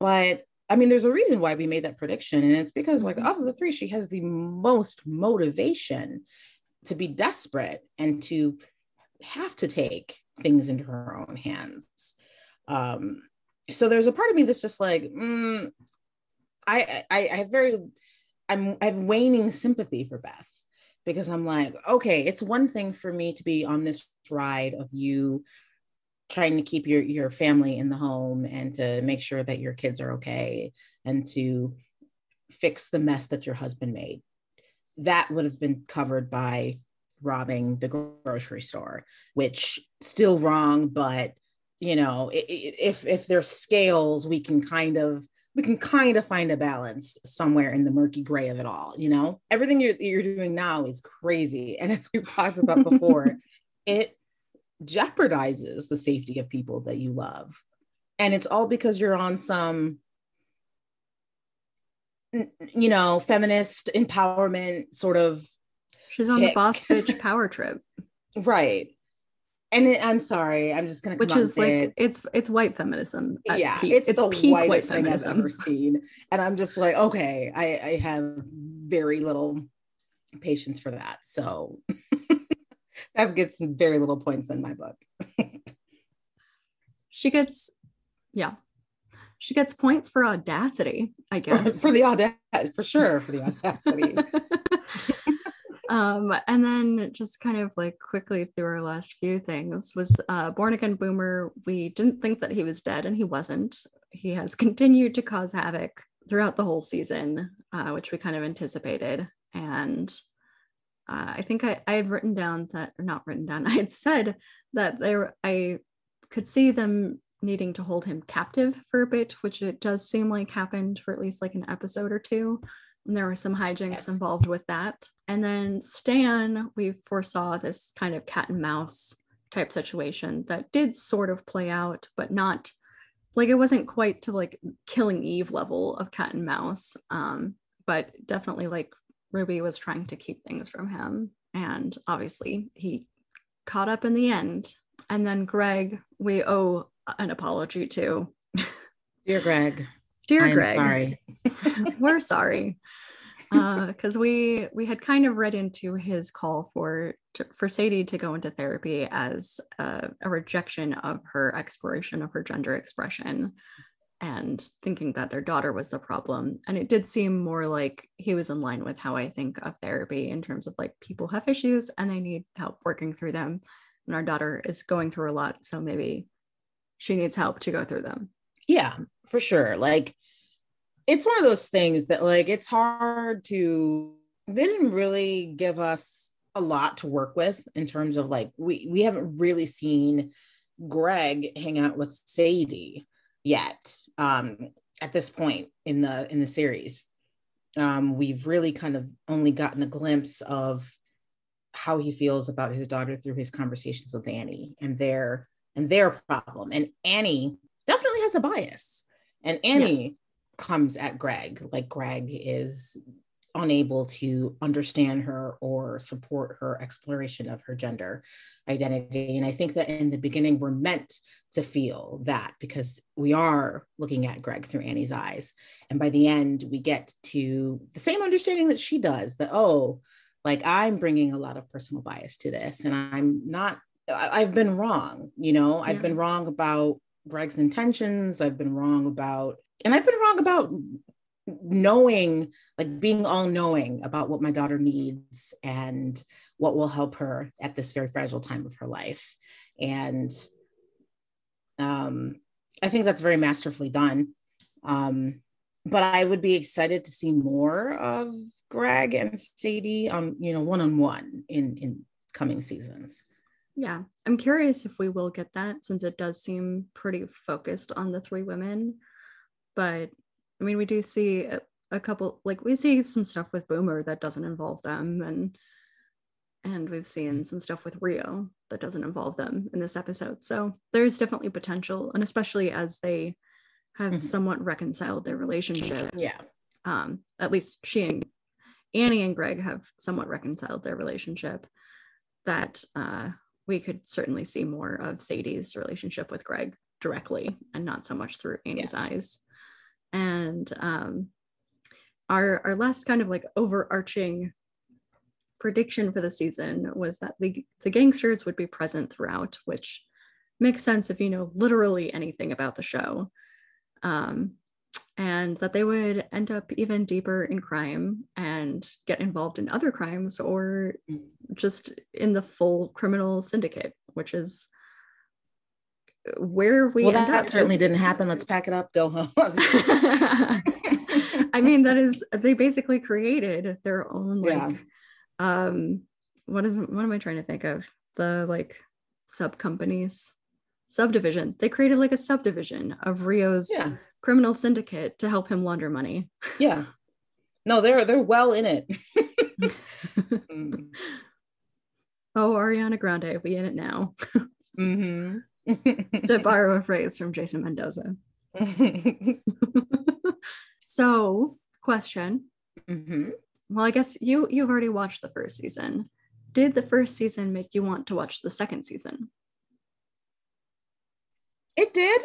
but I mean, there's a reason why we made that prediction, and it's because, like, of the three, she has the most motivation to be desperate and to have to take things into her own hands. Um, so there's a part of me that's just like, mm, I, I, I have very, I'm, I have waning sympathy for Beth because I'm like, okay, it's one thing for me to be on this ride of you trying to keep your your family in the home and to make sure that your kids are okay and to fix the mess that your husband made. That would have been covered by robbing the grocery store, which still wrong, but you know, if if there's scales, we can kind of we can kind of find a balance somewhere in the murky gray of it all. You know, everything you're you're doing now is crazy, and as we've talked about before, it jeopardizes the safety of people that you love, and it's all because you're on some you know feminist empowerment sort of she's on kick. the boss bitch power trip right and it, I'm sorry, I'm just gonna which is like it. it's it's white feminism. Yeah, peak. it's, it's the peak whitest white thing I've ever seen, and I'm just like, okay, I, I have very little patience for that. So that gets very little points in my book. she gets, yeah, she gets points for audacity, I guess. For, for the audacity, for sure, for the audacity. Um, and then just kind of like quickly through our last few things was uh, Born Again Boomer. We didn't think that he was dead, and he wasn't. He has continued to cause havoc throughout the whole season, uh, which we kind of anticipated. And uh, I think I, I had written down that, or not written down, I had said that there I could see them needing to hold him captive for a bit, which it does seem like happened for at least like an episode or two. And there were some hijinks yes. involved with that. And then Stan, we foresaw this kind of cat and mouse type situation that did sort of play out, but not like it wasn't quite to like killing Eve level of cat and mouse. Um, but definitely like Ruby was trying to keep things from him. And obviously he caught up in the end. And then Greg, we owe an apology to. Dear Greg. Dear I'm Greg. Sorry. we're sorry because uh, we we had kind of read into his call for to, for Sadie to go into therapy as a, a, rejection of her exploration of her gender expression and thinking that their daughter was the problem and it did seem more like he was in line with how I think of therapy in terms of like people have issues and they need help working through them and our daughter is going through a lot so maybe she needs help to go through them yeah for sure. Like it's one of those things that like it's hard to they didn't really give us a lot to work with in terms of like we we haven't really seen Greg hang out with Sadie yet um at this point in the in the series. Um we've really kind of only gotten a glimpse of how he feels about his daughter through his conversations with Annie and their and their problem. And Annie has a bias and Annie yes comes at Greg. Like Greg is unable to understand her or support her exploration of her gender identity. And I think that in the beginning, we're meant to feel that because we are looking at Greg through Annie's eyes. And by the end, we get to the same understanding that she does that, oh, like I'm bringing a lot of personal bias to this and I'm not, I've been wrong, you know, yeah. I've been wrong about Greg's intentions. I've been wrong about and I've been wrong about knowing, like being all knowing about what my daughter needs and what will help her at this very fragile time of her life. And um, I think that's very masterfully done. Um, but I would be excited to see more of Greg and Sadie on, you know, one on one in in coming seasons. Yeah, I'm curious if we will get that since it does seem pretty focused on the three women but I mean, we do see a, a couple, like we see some stuff with Boomer that doesn't involve them, and and we've seen some stuff with Rio that doesn't involve them in this episode. So there's definitely potential, and especially as they have mm-hmm. somewhat reconciled their relationship. Yeah. Um, at least she and Annie and Greg have somewhat reconciled their relationship. That uh, we could certainly see more of Sadie's relationship with Greg directly, and not so much through Annie's yeah. eyes. And um, our our last kind of like overarching prediction for the season was that the the gangsters would be present throughout, which makes sense if you know literally anything about the show. Um, and that they would end up even deeper in crime and get involved in other crimes or Mm. just in the full criminal syndicate, which is where we well, that up certainly is- didn't happen. Let's pack it up, go home. I mean, that is they basically created their own like Yeah. um what is what am I trying to think of? The like sub companies, subdivision. They created like a subdivision of Rio's yeah, criminal syndicate to help him launder money. yeah. No, they're they're well in it. Mm. Oh, Ariana Grande, we in it now. Mhm. to borrow a phrase from Jason Mendoza. So, question. Mhm. Well, I guess you you've already watched the first season. Did the first season make you want to watch the second season? It did.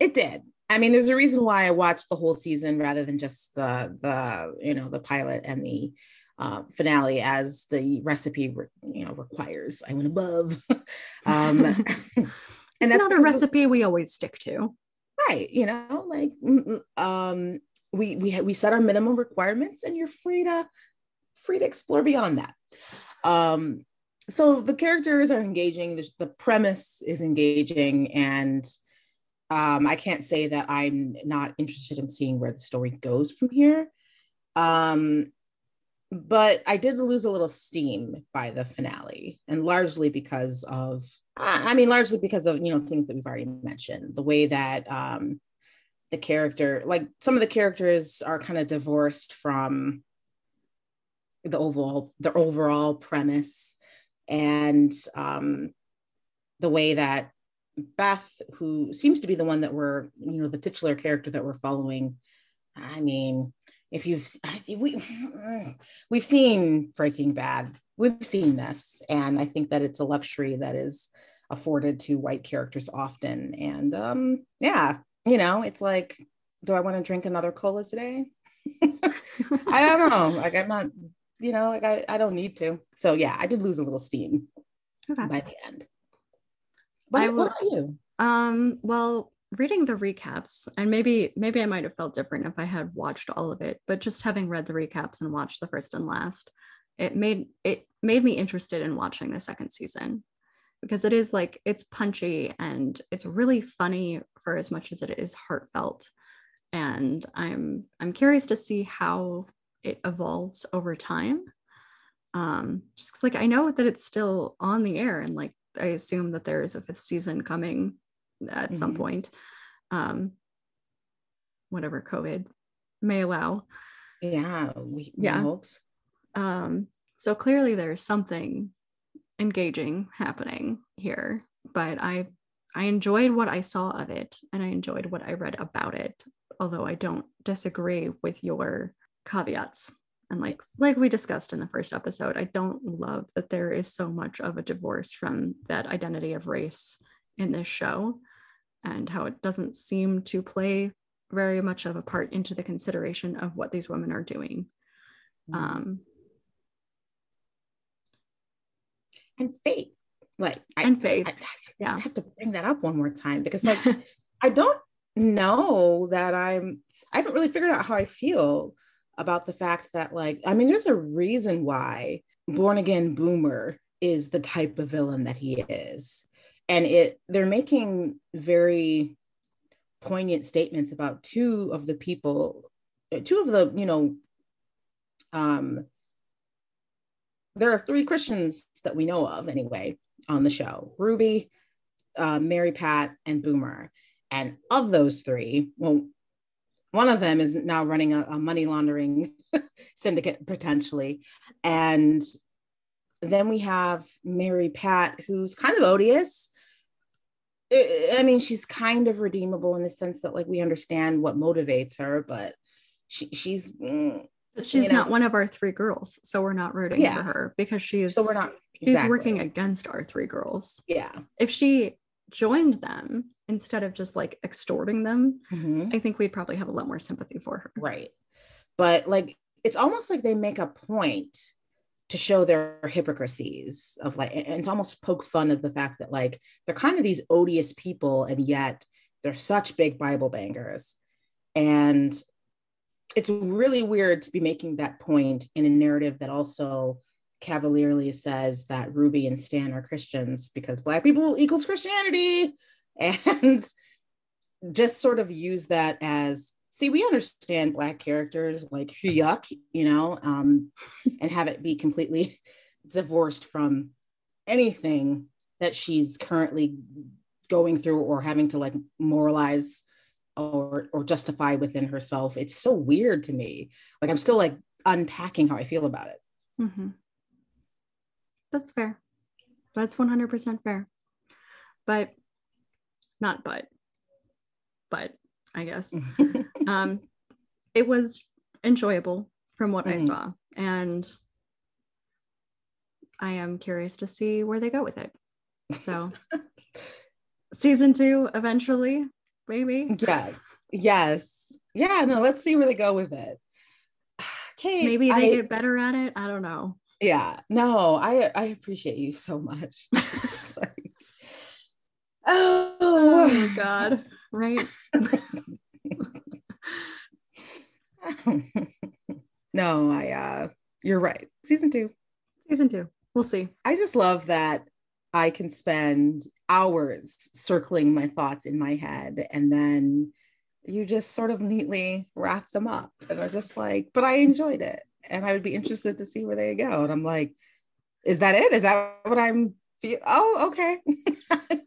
It did. I mean, there's a reason why I watched the whole season rather than just the the you know the pilot and the uh, finale, as the recipe re- you know requires. I went above, um, and that's not a recipe we always stick to. right. You know, like mm, mm, um, we we we set our minimum requirements, and you're free to free to explore beyond that. Um, so the characters are engaging. The, the premise is engaging, and um, I can't say that I'm not interested in seeing where the story goes from here. Um, but I did lose a little steam by the finale, and largely because of, I mean, largely because of you know things that we've already mentioned. The way that um, the character, like some of the characters, are kind of divorced from the overall the overall premise, and um, the way that Beth, who seems to be the one that we're, you know, the titular character that we're following. I mean, if you've we we've seen Breaking Bad, we've seen this, and I think that it's a luxury that is afforded to white characters often. And um, yeah, you know, it's like, do I want to drink another cola today? I don't know. Like I'm not, you know, like I, I don't need to. So yeah, I did lose a little steam Okay. by the end. What, I what will- about you? Um, well, reading the recaps, and maybe maybe I might have felt different if I had watched all of it, but just having read the recaps and watched the first and last, it made it made me interested in watching the second season because it is like it's punchy and it's really funny for as much as it is heartfelt. And I'm I'm curious to see how it evolves over time. Um, just like I know that it's still on the air and like I assume that there is a fifth season coming at some Mhm. point. Um, whatever COVID may allow. Yeah, we, we Yeah. Um, so clearly there's something engaging happening here, but I I enjoyed what I saw of it and I enjoyed what I read about it, although I don't disagree with your caveats. And like like we discussed in the first episode, I don't love that there is so much of a divorce from that identity of race in this show and how it doesn't seem to play very much of a part into the consideration of what these women are doing. Um, and faith. Like I, And faith, I, I just yeah. have to bring that up one more time because like I don't know that I'm I haven't really figured out how I feel about the fact that like I mean there's a reason why born again boomer is the type of villain that he is. And it they're making very poignant statements about two of the people two of the you know um there are three Christians that we know of anyway on the show Ruby, uh, Mary Pat, and Boomer. And of those three, well, one of them is now running a, a money laundering syndicate potentially. And then we have Mary Pat, who's kind of odious. I mean, she's kind of redeemable in the sense that, like, we understand what motivates her, but she, she's mm, she's you know. not one of our three girls, so we're not rooting Yeah. for her because she is so we're not. she's working against our three girls. Yeah. If she joined them instead of just like extorting them, Mhm. I think we'd probably have a lot more sympathy for her. Right. But like it's almost like they make a point to show their hypocrisies of like and to almost poke fun of the fact that like they're kind of these odious people and yet they're such big Bible bangers. And it's really weird to be making that point in a narrative that also cavalierly says that Ruby and Stan are Christians because Black people equals Christianity. And just sort of use that as see, we understand Black characters like yuck, you know, um, and have it be completely divorced from anything that she's currently going through or having to like moralize or or justify within herself. It's so weird to me. Like i'm still like unpacking how i feel about it. Mm-hmm. that's fair. That's 100% fair. But not but but i guess. Um it was enjoyable from what mm. i saw and i am curious to see where they go with it. So season two eventually maybe? Yes yes. Yeah no let's see where they go with it. Kate, maybe they I, get better at it? I don't know. Yeah no i i appreciate you so much oh, oh god right no i uh you're right season two season two we'll see i just love that I can spend hours circling my thoughts in my head and then you just sort of neatly wrap them up. And I'm just like, but I enjoyed it. And I would be interested to see where they go. And I'm like, is that it? Is that what I'm feel? Oh, okay.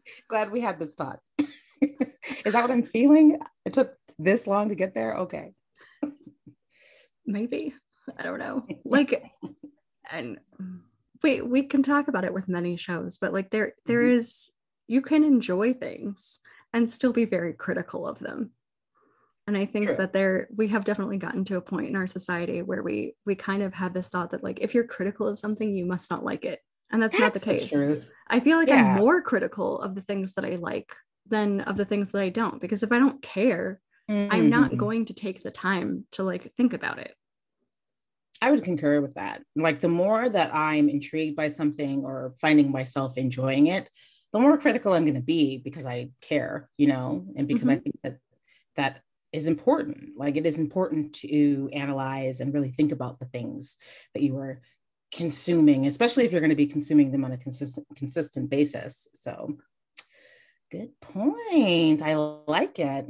Glad we had this talk. is that what I'm feeling? It took this long to get there. Okay. Maybe. I don't know. Like, and we we can talk about it with many shows but like there there mm-hmm. is you can enjoy things and still be very critical of them and i think True. that there we have definitely gotten to a point in our society where we we kind of have this thought that like if you're critical of something you must not like it and that's, that's not the case the i feel like yeah. i'm more critical of the things that i like than of the things that i don't because if i don't care mm-hmm. i'm not mm-hmm. going to take the time to like think about it I would concur with that. Like the more that I'm intrigued by something or finding myself enjoying it, the more critical I'm going to be because I care, you know, and because mm-hmm. I think that that is important. Like it is important to analyze and really think about the things that you are consuming, especially if you're going to be consuming them on a consistent consistent basis. So good point. I like it.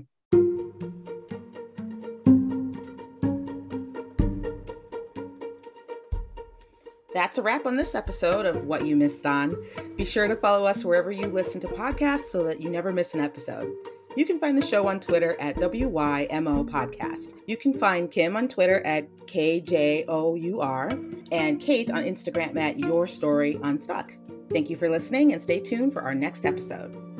That's a wrap on this episode of What You Missed On. Be sure to follow us wherever you listen to podcasts so that you never miss an episode. You can find the show on Twitter at WYMO Podcast. You can find Kim on Twitter at KJOUR and Kate on Instagram at Your Story Unstuck. Thank you for listening and stay tuned for our next episode.